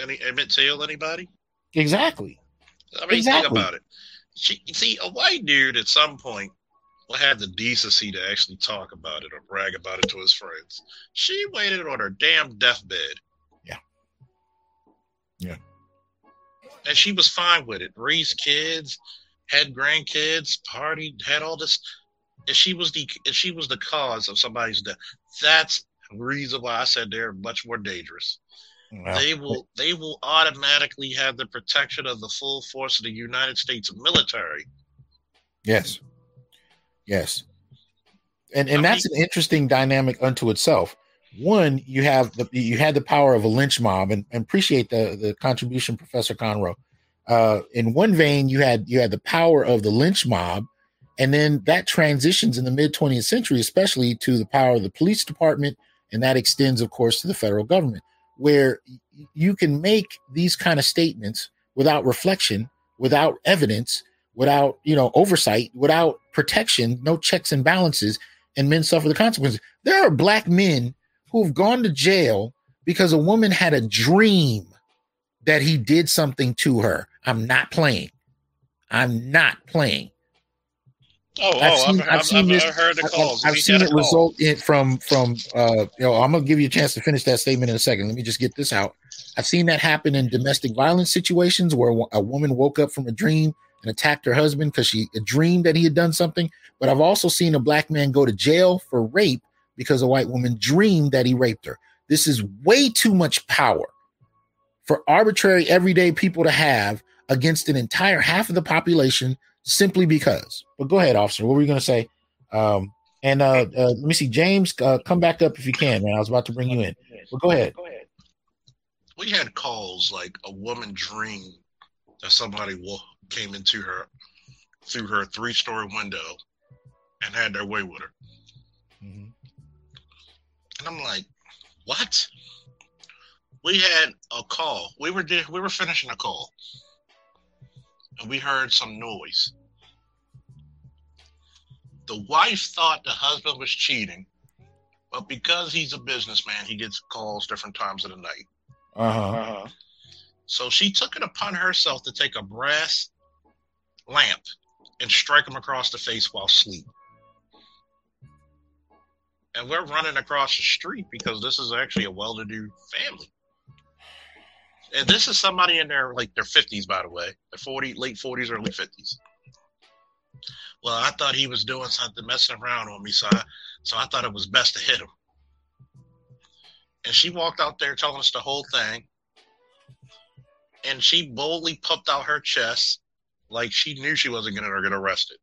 Any Emmett Till, anybody? Exactly. I mean, exactly. think about it. She, see, a white dude at some point will have the decency to actually talk about it or brag about it to his friends. She waited on her damn deathbed. Yeah. Yeah and she was fine with it. Raised kids, had grandkids, partied, had all this. And she was the and she was the cause of somebody's death. That's the reason why I said they're much more dangerous. They will they will automatically have the protection of the full force of the United States military. Yes. Yes. And and I that's mean, an interesting dynamic unto itself. One, you have the you had the power of a lynch mob, and, and appreciate the the contribution, Professor Conroe. Uh, in one vein, you had you had the power of the lynch mob, and then that transitions in the mid 20th century, especially to the power of the police department, and that extends, of course, to the federal government, where you can make these kind of statements without reflection, without evidence, without you know oversight, without protection, no checks and balances, and men suffer the consequences. There are black men who've gone to jail because a woman had a dream that he did something to her. I'm not playing. I'm not playing. Oh, I've oh, seen, I've, I've, seen this, heard the calls. I've, I've seen it result in from from uh you know, I'm gonna give you a chance to finish that statement in a second. Let me just get this out. I've seen that happen in domestic violence situations where a woman woke up from a dream and attacked her husband because she dreamed that he had done something. But I've also seen a black man go to jail for rape because a white woman dreamed that he raped her. This is way too much power for arbitrary everyday people to have against an entire half of the population simply because. But go ahead, officer. What were you going to say? Um, and uh, uh, let me see, James, uh, come back up if you can, man. I was about to bring you in. But go ahead. Go ahead. We had calls like a woman dreamed that somebody came into her through her three-story window and had their way with her. Mm-hmm. And I'm like, what? We had a call. We were we were finishing a call, and we heard some noise. The wife thought the husband was cheating, but because he's a businessman, he gets calls different times of the night. Uh-huh. uh-huh. So she took it upon herself to take a brass lamp and strike him across the face while asleep and we're running across the street because this is actually a well-to-do family. And this is somebody in their like their fifties, by the way, their forty, late forties, early fifties. Well, I thought he was doing something, messing around on me, so I, so I thought it was best to hit him. And she walked out there telling us the whole thing, and she boldly puffed out her chest like she knew she wasn't going to get arrested.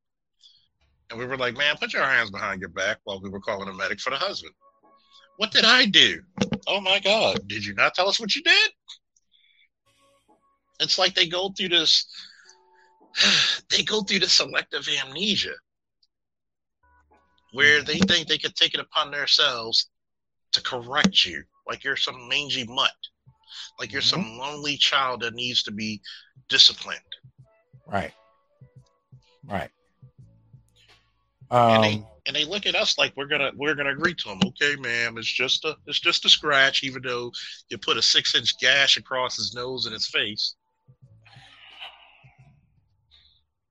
And we were like, man, put your hands behind your back while we were calling a medic for the husband. What did I do? Oh my God. Did you not tell us what you did? It's like they go through this, they go through the selective amnesia where they think they could take it upon themselves to correct you, like you're some mangy mutt, like you're mm-hmm. some lonely child that needs to be disciplined. Right. Right. Um, and, they, um, and they look at us like we're gonna we're gonna agree to them. Okay, ma'am, it's just a it's just a scratch, even though you put a six inch gash across his nose and his face.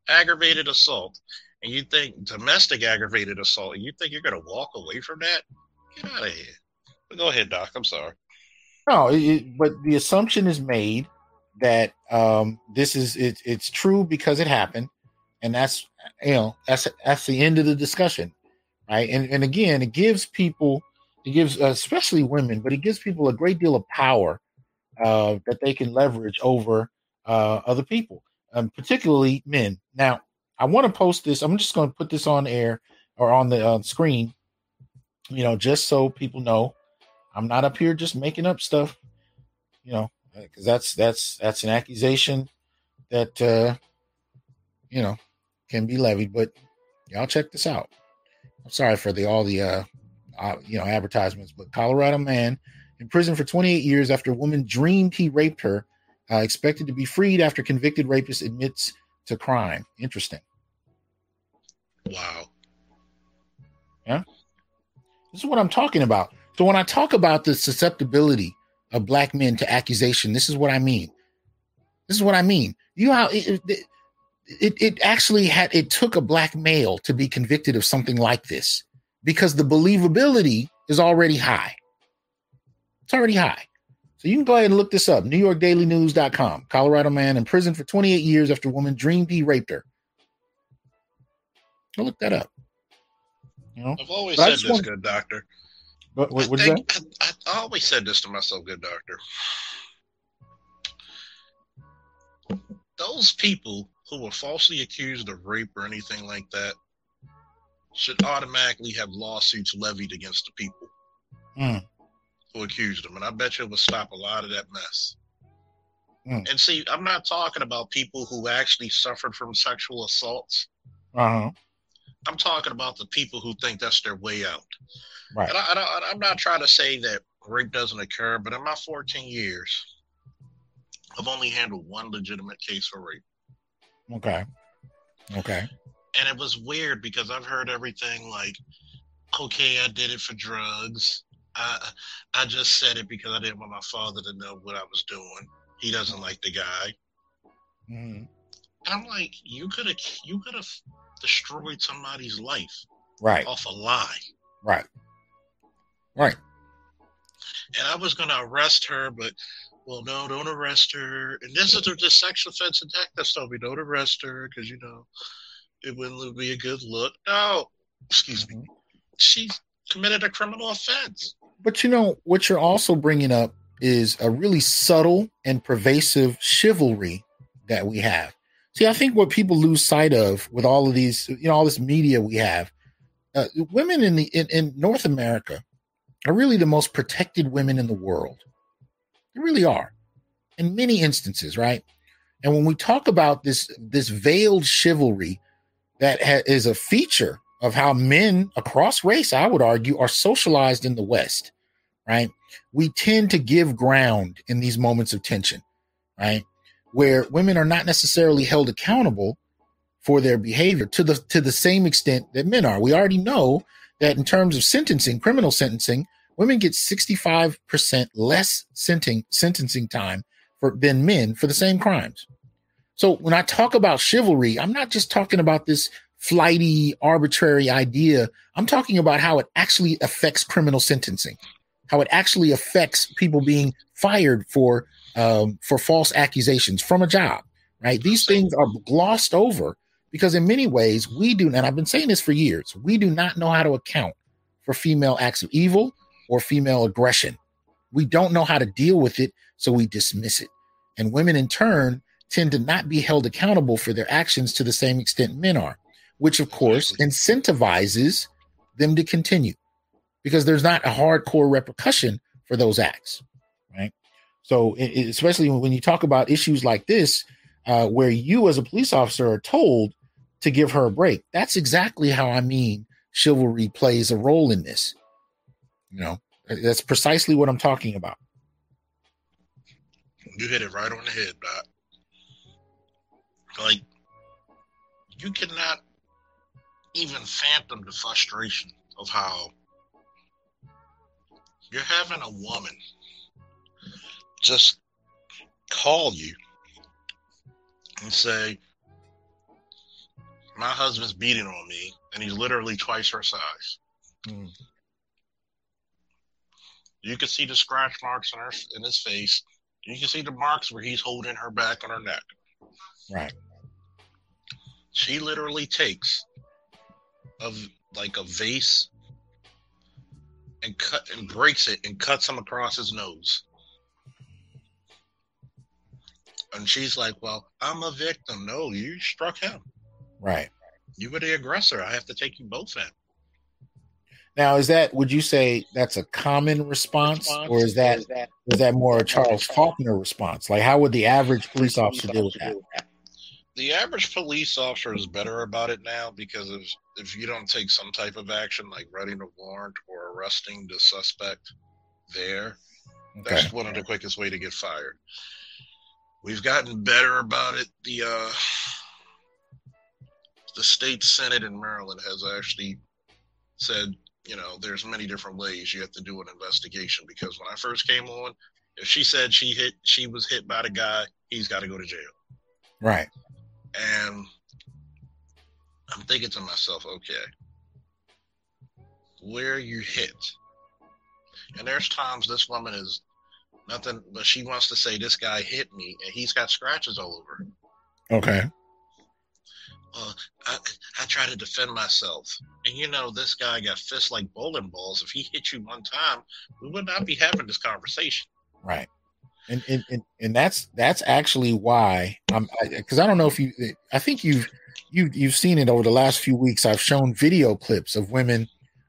Aggravated assault, and you think domestic aggravated assault, and you think you're gonna walk away from that? Get out of here. But go ahead, Doc. I'm sorry. No, it, but the assumption is made that um, this is it, it's true because it happened, and that's you know that's that's the end of the discussion right and and again it gives people it gives especially women but it gives people a great deal of power uh, that they can leverage over uh, other people um, particularly men now I want to post this. I'm just going to put this on air or on the uh, screen, you know, just so people know I'm not up here just making up stuff, you know, because that's that's that's an accusation that uh, you know can be levied. But y'all check this out. I'm sorry for the all the uh, uh you know advertisements, but Colorado man in prison for 28 years after a woman dreamed he raped her, uh, expected to be freed after convicted rapist admits to crime. Interesting. Wow. Yeah. This is what I'm talking about. So when I talk about the susceptibility of black men to accusation, this is what I mean. This is what I mean. You know how it, it, it, it actually had it took a black male to be convicted of something like this because the believability is already high. It's already high. So you can go ahead and look this up. NewYorkDailyNews.com. Colorado man in prison for 28 years after woman dreamed he raped her. Go look that up. You know? I've always said this, want... good doctor. What, what, what think, that? I, I, always said this to myself, good doctor. Those people who were falsely accused of rape or anything like that should automatically have lawsuits levied against the people mm. Who accused them. And I bet you it would stop a lot of that mess. Mm. And see, I'm not talking about people who actually suffered from sexual assaults. Uh-huh. I'm talking about the people who think that's their way out. Right. And I, am not trying to say that rape doesn't occur, but in my 14 years, I've only handled one legitimate case for rape. Okay. Okay. And it was weird because I've heard everything like, okay, I did it for drugs. I I just said it because I didn't want my father to know what I was doing. He doesn't like the guy. Mm-hmm. And I'm like, you could have you could have destroyed somebody's life right. off a lie. Right. Right. And i was going to arrest her but well no don't arrest her. And this is the sexual offense and detective told me. Don't arrest her because you know it wouldn't be a good look. No. Excuse mm-hmm. me she committed a criminal offense but you know what you're also bringing up is a really subtle and pervasive chivalry that we have See, I think what people lose sight of with all of these, you know, all this media we have, uh, women in the in, in North America are really the most protected women in the world. They really are, in many instances, right? And when we talk about this this veiled chivalry that ha- is a feature of how men across race, I would argue, are socialized in the West, right? We tend to give ground in these moments of tension, right? where women are not necessarily held accountable for their behavior to the to the same extent that men are. We already know that in terms of sentencing, criminal sentencing, women get 65% less sentencing sentencing time for than men for the same crimes. So when I talk about chivalry, I'm not just talking about this flighty, arbitrary idea. I'm talking about how it actually affects criminal sentencing, how it actually affects people being fired for um, for false accusations from a job, right? These things are glossed over because, in many ways, we do, and I've been saying this for years, we do not know how to account for female acts of evil or female aggression. We don't know how to deal with it, so we dismiss it. And women, in turn, tend to not be held accountable for their actions to the same extent men are, which, of course, incentivizes them to continue because there's not a hardcore repercussion for those acts. Right? So, it, especially when you talk about issues like this, uh, where you as a police officer are told to give her a break, that's exactly how I mean chivalry plays a role in this. You know, that's precisely what I'm talking about. You hit it right on the head, Doc. Like, you cannot even phantom the frustration of how you're having a woman just call you and say, My husband's beating on me, and he's literally twice her size. Mm. You can see the scratch marks on her in his face. You can see the marks where he's holding her back on her neck. Right. She literally takes of like a vase and cut and breaks it and cuts him across his nose. And she's like, Well, I'm a victim. No, you struck him. Right. You were the aggressor. I have to take you both in. Now, is that would you say that's a common response, or is that is that more a Charles Faulkner response? Like, how would the average police officer deal with that? The average police officer is better about it now because if if you don't take some type of action, like writing a warrant or arresting the suspect there, okay. that's one of the quickest way to get fired. We've gotten better about it. The uh, the state senate in Maryland has actually said you know, there's many different ways you have to do an investigation because when I first came on, if she said she hit, she was hit by the guy, he's got to go to jail. Right. And I'm thinking to myself, okay, where you hit, and there's times this woman is nothing, but she wants to say this guy hit me, and he's got scratches all over. Okay uh, I, I try to defend myself. And you know, this guy got fists like bowling balls. If he hit you one time, we would not be having this conversation. Right. And and, and, and that's that's actually why I'm because I, I don't know if you I think you've you you've seen it over the last few weeks. I've shown video clips of women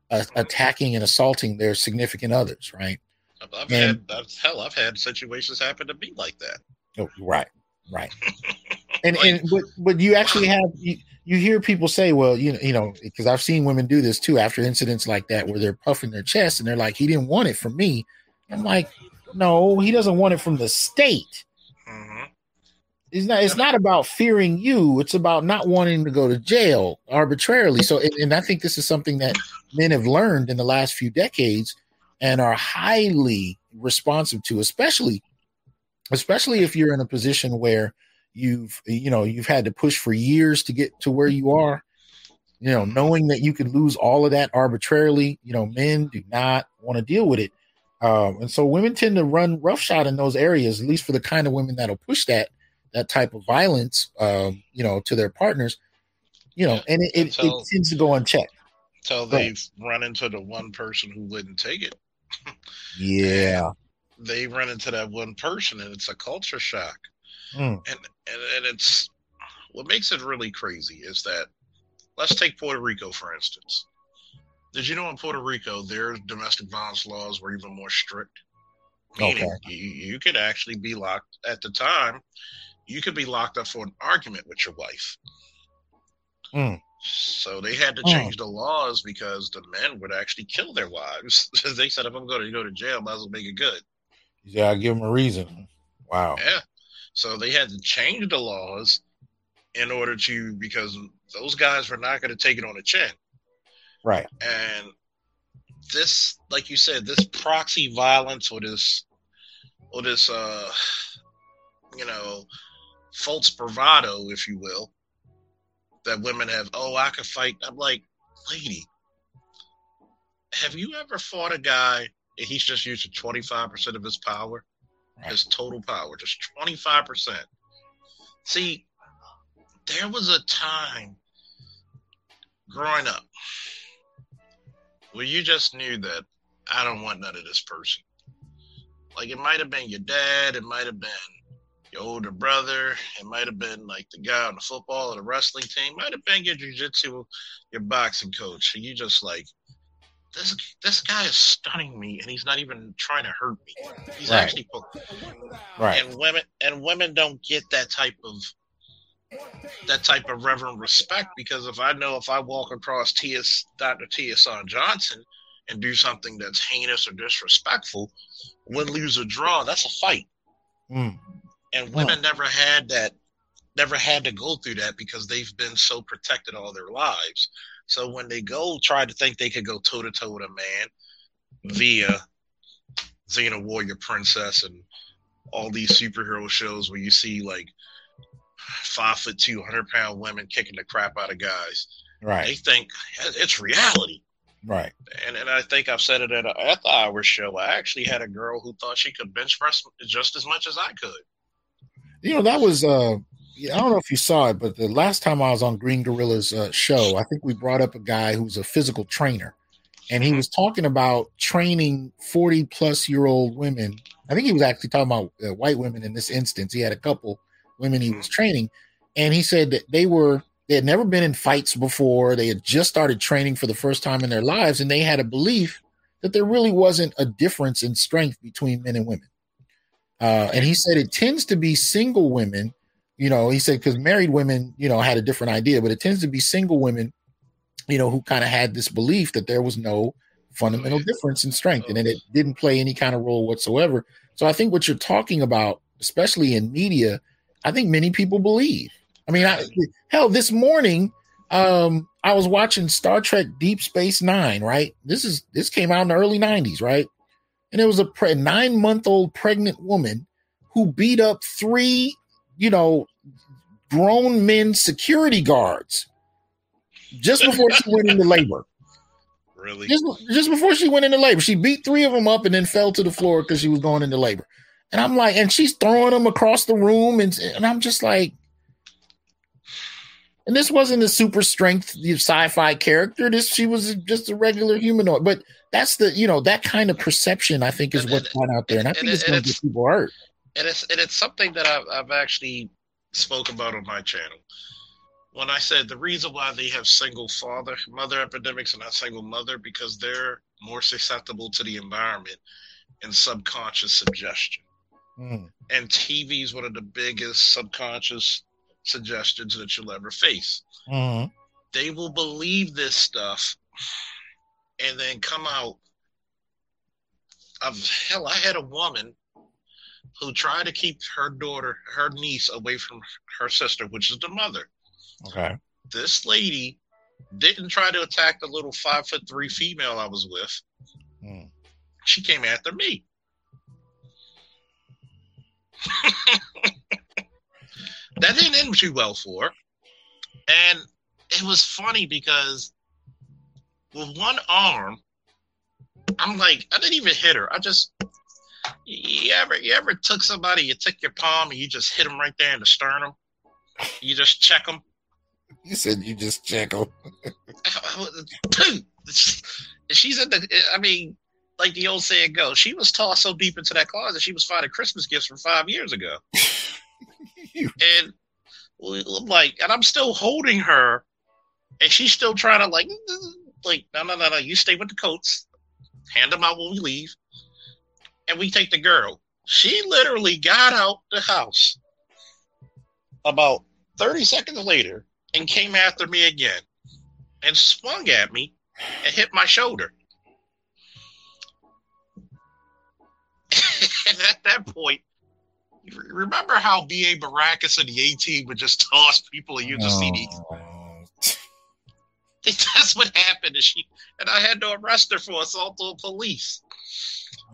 uh, attacking and assaulting their significant others. Right. I've and, had hell. I've had situations happen to me like that. Oh, right. Right. and like, and but but you actually have you, you hear people say, well, you know, you know, because I've seen women do this too after incidents like that where they're puffing their chest and they're like, he didn't want it from me. I'm like, no, he doesn't want it from the state. Mm-hmm. It's not. It's not about fearing you. It's about not wanting to go to jail arbitrarily. So, and, and I think this is something that men have learned in the last few decades and are highly responsive to, especially, especially if you're in a position where you've you know you've had to push for years to get to where you are you know knowing that you could lose all of that arbitrarily you know men do not want to deal with it um, and so women tend to run roughshod in those areas at least for the kind of women that'll push that that type of violence um, you know to their partners you know and it, it, until, it tends to go unchecked. until they've run into the one person who wouldn't take it. Yeah. they run into that one person and it's a culture shock. Mm. And, and and it's what makes it really crazy is that let's take Puerto Rico for instance. Did you know in Puerto Rico their domestic violence laws were even more strict? Meaning okay. you, you could actually be locked at the time. You could be locked up for an argument with your wife. Mm. So they had to hmm. change mm. the laws because the men would actually kill their wives. they said, if I'm going to go to jail, might as well make it good. Yeah, I give them a reason. Wow. Yeah. So they had to change the laws in order to because those guys were not going to take it on the chin. Right. And this, like you said, this proxy violence or this or this uh you know false bravado, if you will, that women have, oh, I could fight. I'm like, lady, have you ever fought a guy and he's just using 25% of his power? his total power, just 25%. See, there was a time growing up where you just knew that I don't want none of this person. Like it might have been your dad, it might have been your older brother, it might have been like the guy on the football or the wrestling team, might have been your jiu-jitsu, your boxing coach. And you just like, this this guy is stunning me, and he's not even trying to hurt me. He's right. actually right. And women and women don't get that type of that type of reverent respect because if I know if I walk across T.S. Dr. T. Hasan Johnson and do something that's heinous or disrespectful, win, lose, or draw, that's a fight. Mm. And women never had that, never had to go through that because they've been so protected all their lives. So when they go try to think they could go toe to toe with a man via Xena Warrior Princess and all these superhero shows where you see like five foot two, hundred pound women kicking the crap out of guys. Right. They think it's reality. Right. And and I think I've said it at, a, at the hour show. I actually had a girl who thought she could bench press just as much as I could. You know, that was uh I don't know if you saw it, but the last time I was on Green Gorilla's uh, show, I think we brought up a guy who's a physical trainer, and he was talking about training forty plus year old women. I think he was actually talking about uh, white women in this instance. He had a couple women he was training, and he said that they were they had never been in fights before. They had just started training for the first time in their lives, and they had a belief that there really wasn't a difference in strength between men and women. Uh, and he said it tends to be single women, you know, he said because married women, you know, had a different idea, but it tends to be single women, you know, who kind of had this belief that there was no fundamental difference in strength and it didn't play any kind of role whatsoever. So I think what you're talking about, especially in media, I think many people believe. I mean, I, hell, this morning, um, I was watching Star Trek Deep Space Nine, right? This is this came out in the early 90s, right? And it was a pre- nine month old pregnant woman who beat up three, you know, grown men security guards just before she went into labor. Really? Just, just before she went into labor, she beat three of them up and then fell to the floor because she was going into labor. And I'm like, and she's throwing them across the room, and and I'm just like, and this wasn't a super strength sci-fi character. This she was just a regular humanoid. But that's the you know that kind of perception I think is and, what's going out there, and I think and, it's going to get people hurt. And it's and it's something that I've, I've actually spoke about on my channel. When I said the reason why they have single father mother epidemics and not single mother because they're more susceptible to the environment and subconscious suggestion. Mm. And TV is one of the biggest subconscious suggestions that you'll ever face. Mm-hmm. They will believe this stuff and then come out of hell. I had a woman who tried to keep her daughter, her niece, away from her sister, which is the mother. Okay. This lady didn't try to attack the little five foot three female I was with. Mm. She came after me. that didn't end too well for her. And it was funny because with one arm, I'm like, I didn't even hit her. I just, you ever, you ever took somebody, you took your palm and you just hit them right there in the sternum? You just check them. You said you just check them. She's in the, I mean, like the old saying goes, she was tossed so deep into that closet, she was finding Christmas gifts from five years ago. and like, and I'm still holding her, and she's still trying to like, like, no, no, no, no. You stay with the coats. Hand them out when we leave, and we take the girl. She literally got out the house about 30 seconds later and came after me again and swung at me and hit my shoulder. And at that point, remember how B.A. Baracus and the A team would just toss people and you just see? That's what happened. And she and I had to arrest her for assault on police.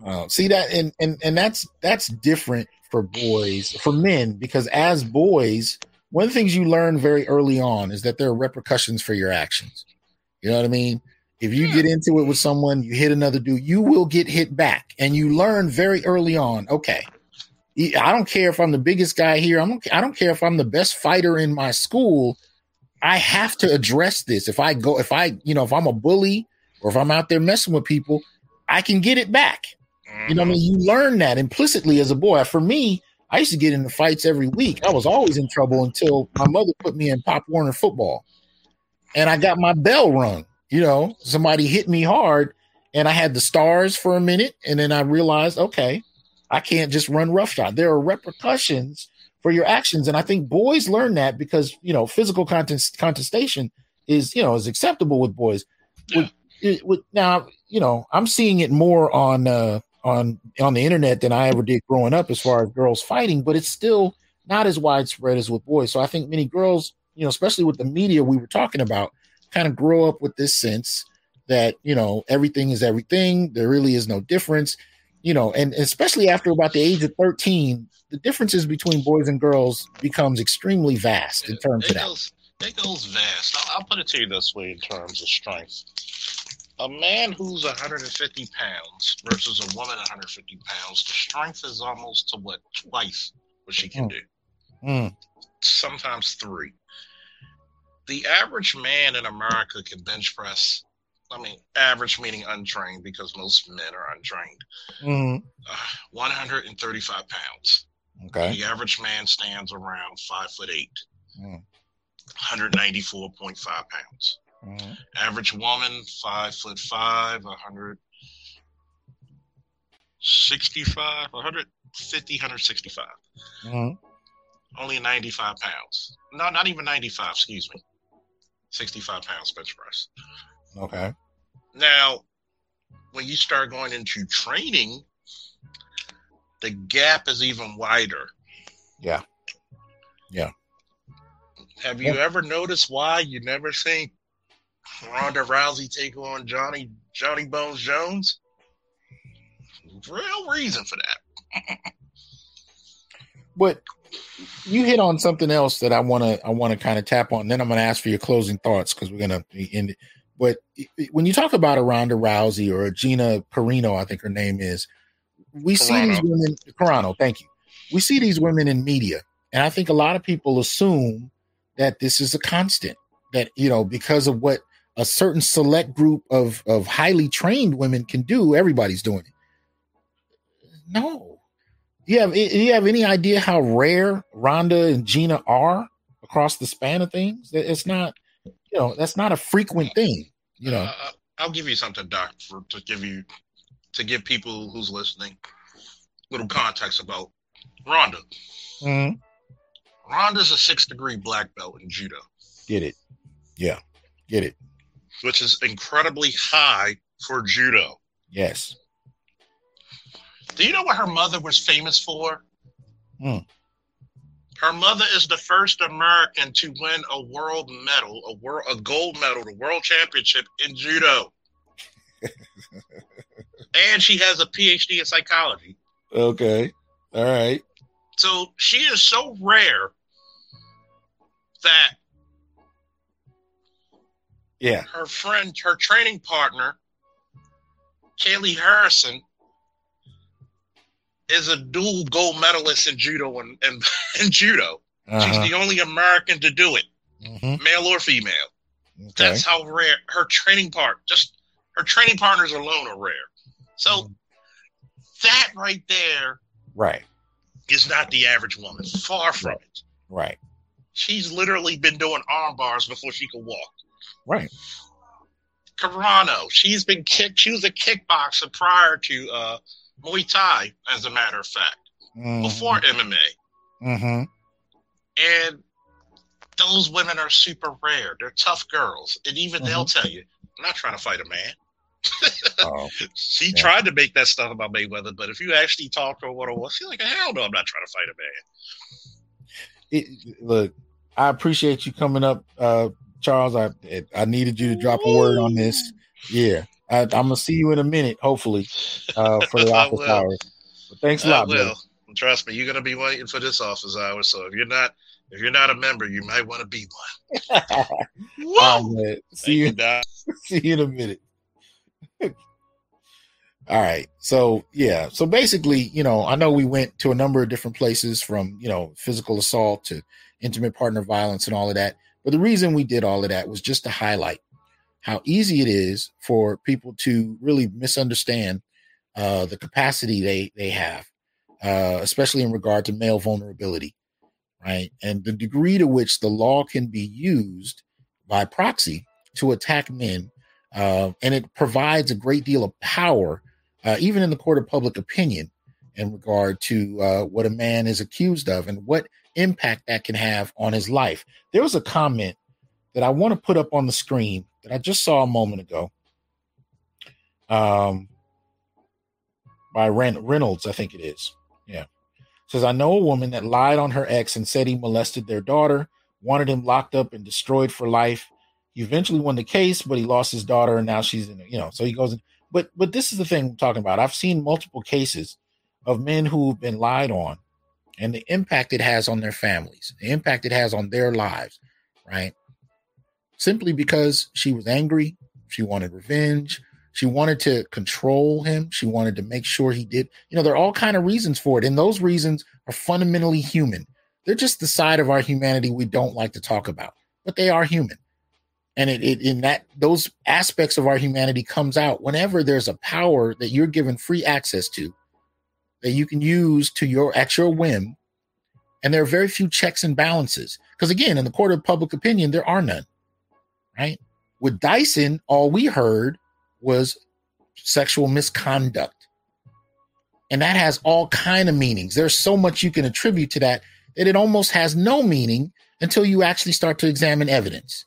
Oh, see that, and and and that's that's different for boys, for men, because as boys, one of the things you learn very early on is that there are repercussions for your actions. You know what I mean? If you get into it with someone, you hit another dude, you will get hit back, and you learn very early on. Okay, I don't care if I'm the biggest guy here. I'm I don't care if I'm the best fighter in my school. I have to address this. If I go, if I, you know, if I'm a bully or if I'm out there messing with people, I can get it back. You know, I mean, you learn that implicitly as a boy. For me, I used to get into fights every week. I was always in trouble until my mother put me in Pop Warner football, and I got my bell rung. You know, somebody hit me hard, and I had the stars for a minute, and then I realized, okay, I can't just run roughshod. There are repercussions for your actions, and I think boys learn that because you know physical contest, contestation is you know is acceptable with boys. Yeah. With, with, now, you know, I'm seeing it more on uh, on on the internet than I ever did growing up, as far as girls fighting, but it's still not as widespread as with boys. So I think many girls, you know, especially with the media we were talking about, kind of grow up with this sense that you know everything is everything. There really is no difference you know, and especially after about the age of 13, the differences between boys and girls becomes extremely vast in terms it of goes, that. It goes vast. I'll, I'll put it to you this way in terms of strength. A man who's 150 pounds versus a woman 150 pounds, the strength is almost to what twice what she can mm. do. Mm. Sometimes three. The average man in America can bench press I mean, average meaning untrained because most men are untrained. Mm-hmm. Uh, 135 pounds. Okay. The average man stands around five foot eight. Mm. 194.5 pounds. Mm-hmm. Average woman, five foot five, 165, 150, 165. Mm-hmm. Only 95 pounds. No, not even 95, excuse me. 65 pounds bench press. Okay. Now, when you start going into training, the gap is even wider. Yeah. Yeah. Have you yeah. ever noticed why you never seen Ronda Rousey take on Johnny Johnny Bones Jones? Real reason for that. but you hit on something else that I want to I want to kind of tap on. Then I'm going to ask for your closing thoughts because we're going to end it. But when you talk about a Ronda Rousey or a Gina Carano, I think her name is, we see these women. Carano, thank you. We see these women in media, and I think a lot of people assume that this is a constant. That you know because of what a certain select group of of highly trained women can do, everybody's doing it. No, you have do you have any idea how rare Ronda and Gina are across the span of things? It's not, you know, that's not a frequent thing. You know, uh, I'll give you something, Doc, for to give you to give people who's listening little context about Ronda. Mm-hmm. Ronda's a six degree black belt in judo. Get it? Yeah, get it. Which is incredibly high for judo. Yes. Do you know what her mother was famous for? Hmm. Her mother is the first American to win a world medal, a world, a gold medal, the world championship in judo. and she has a PhD in psychology. Okay. All right. So she is so rare that yeah, her friend, her training partner, Kayla Harrison, is a dual gold medalist in judo and, and, and judo. Uh-huh. She's the only American to do it, mm-hmm. male or female. Okay. That's how rare her training part. Just her training partners alone are rare. So mm-hmm. that right there, right, is not the average woman. Far from right. it. Right. She's literally been doing arm bars before she could walk. Right. Carano, she's been kicked. She was a kickboxer prior to uh, Muay Thai, as a matter of fact, mm-hmm. before MMA. Mm-hmm. And those women are super rare. They're tough girls. And even mm-hmm. they'll tell you, I'm not trying to fight a man. oh, she yeah. tried to make that stuff about Mayweather, but if you actually talk to her what it was, she's like, hell no, I'm not trying to fight a man. It, look, I appreciate you coming up, uh, Charles. I I needed you to drop a word on this. Yeah, I, am gonna see you in a minute, hopefully, uh, for the office hours. But thanks a lot, I will. Trust me, you're gonna be waiting for this office hours. So if you're not, if you're not a member, you might want to be one. Whoa! Right, see you. you see you in a minute. All right. So yeah. So basically, you know, I know we went to a number of different places from, you know, physical assault to intimate partner violence and all of that. But the reason we did all of that was just to highlight how easy it is for people to really misunderstand uh, the capacity they they have, uh, especially in regard to male vulnerability, right? And the degree to which the law can be used by proxy to attack men, uh, and it provides a great deal of power, uh, even in the court of public opinion, in regard to uh, what a man is accused of and what impact that can have on his life. There was a comment that I want to put up on the screen that I just saw a moment ago. Um, by Ren- Reynolds, I think it is. Yeah. Says, I know a woman that lied on her ex and said he molested their daughter, wanted him locked up and destroyed for life. He eventually won the case, but he lost his daughter and now she's in, you know, so he goes in. But but this is the thing I'm talking about. I've seen multiple cases of men who've been lied on and the impact it has on their families, the impact it has on their lives, right? Simply because she was angry. She wanted revenge. She wanted to control him. She wanted to make sure he did. You know, there are all kind of reasons for it, and those reasons are fundamentally human. They're just the side of our humanity we don't like to talk about, but they are human. And it, it in that those aspects of our humanity comes out whenever there's a power that you're given free access to that you can use to your at your whim. And there are very few checks and balances. Because again, in the court of public opinion, there are none. Right? With Dyson, all we heard was sexual misconduct. And that has all kind of meanings. There's so much you can attribute to that that it almost has no meaning until you actually start to examine evidence.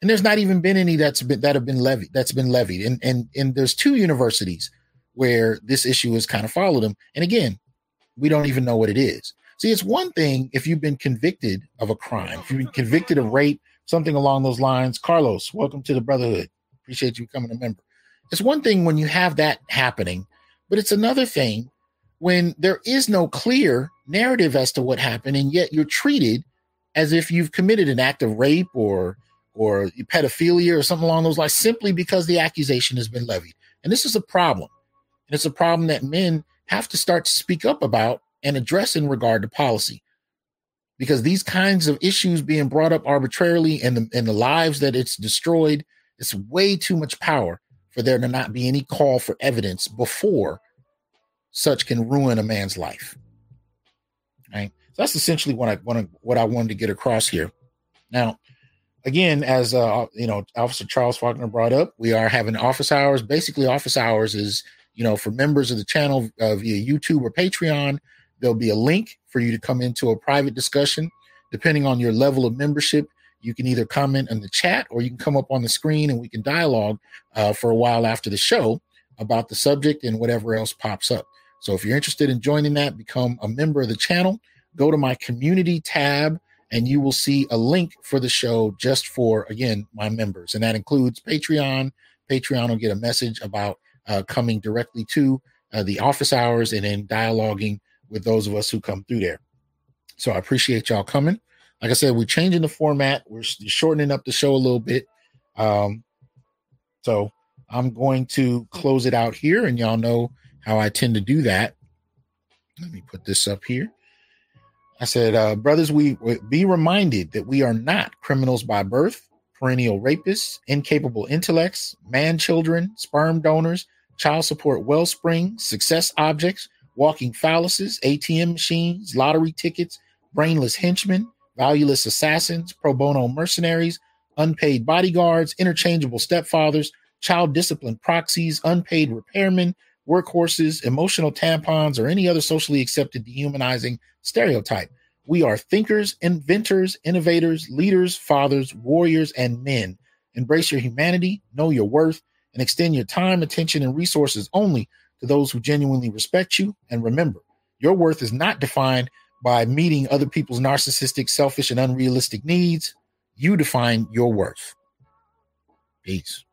And there's not even been any that's been that have been levied that's been levied. And and and there's two universities where this issue has kind of followed them. And again, we don't even know what it is. See, it's one thing if you've been convicted of a crime, if you've been convicted of rape, something along those lines. Carlos, welcome to the Brotherhood. Appreciate you becoming a member. It's one thing when you have that happening, but it's another thing when there is no clear narrative as to what happened, and yet you're treated as if you've committed an act of rape or or pedophilia or something along those lines simply because the accusation has been levied. And this is a problem. And it's a problem that men have to start to speak up about and address in regard to policy. Because these kinds of issues being brought up arbitrarily and the, and the lives that it's destroyed, it's way too much power for there to not be any call for evidence before such can ruin a man's life. Right. So that's essentially what I want what I wanted to get across here. Now, again, as uh, you know, Officer Charles Faulkner brought up, we are having office hours. Basically, office hours is you know for members of the channel uh, via YouTube or Patreon. There'll be a link for you to come into a private discussion. Depending on your level of membership, you can either comment in the chat or you can come up on the screen and we can dialogue uh, for a while after the show about the subject and whatever else pops up. So if you're interested in joining that, become a member of the channel. Go to my community tab and you will see a link for the show just for again my members and that includes patreon patreon will get a message about uh, coming directly to uh, the office hours and then dialoguing with those of us who come through there. So i appreciate y'all coming. Like i said we're changing the format. We're shortening up the show a little bit. Um, so i'm going to close it out here and y'all know how i tend to do that. Let me put this up here. I said, uh, brothers, we be reminded that we are not criminals by birth, perennial rapists, incapable intellects, man children, sperm donors, child support wellspring, success objects, walking phalluses, ATM machines, lottery tickets, brainless henchmen, valueless assassins, pro bono mercenaries, unpaid bodyguards, interchangeable stepfathers, child discipline proxies, unpaid repairmen, workhorses, emotional tampons, or any other socially accepted dehumanizing stereotype. We are thinkers, inventors, innovators, leaders, fathers, warriors, and men. Embrace your humanity, know your worth, and extend your time, attention, and resources only to those who genuinely respect you. And remember, your worth is not defined by meeting other people's narcissistic, selfish, and unrealistic needs. You define your worth. Peace.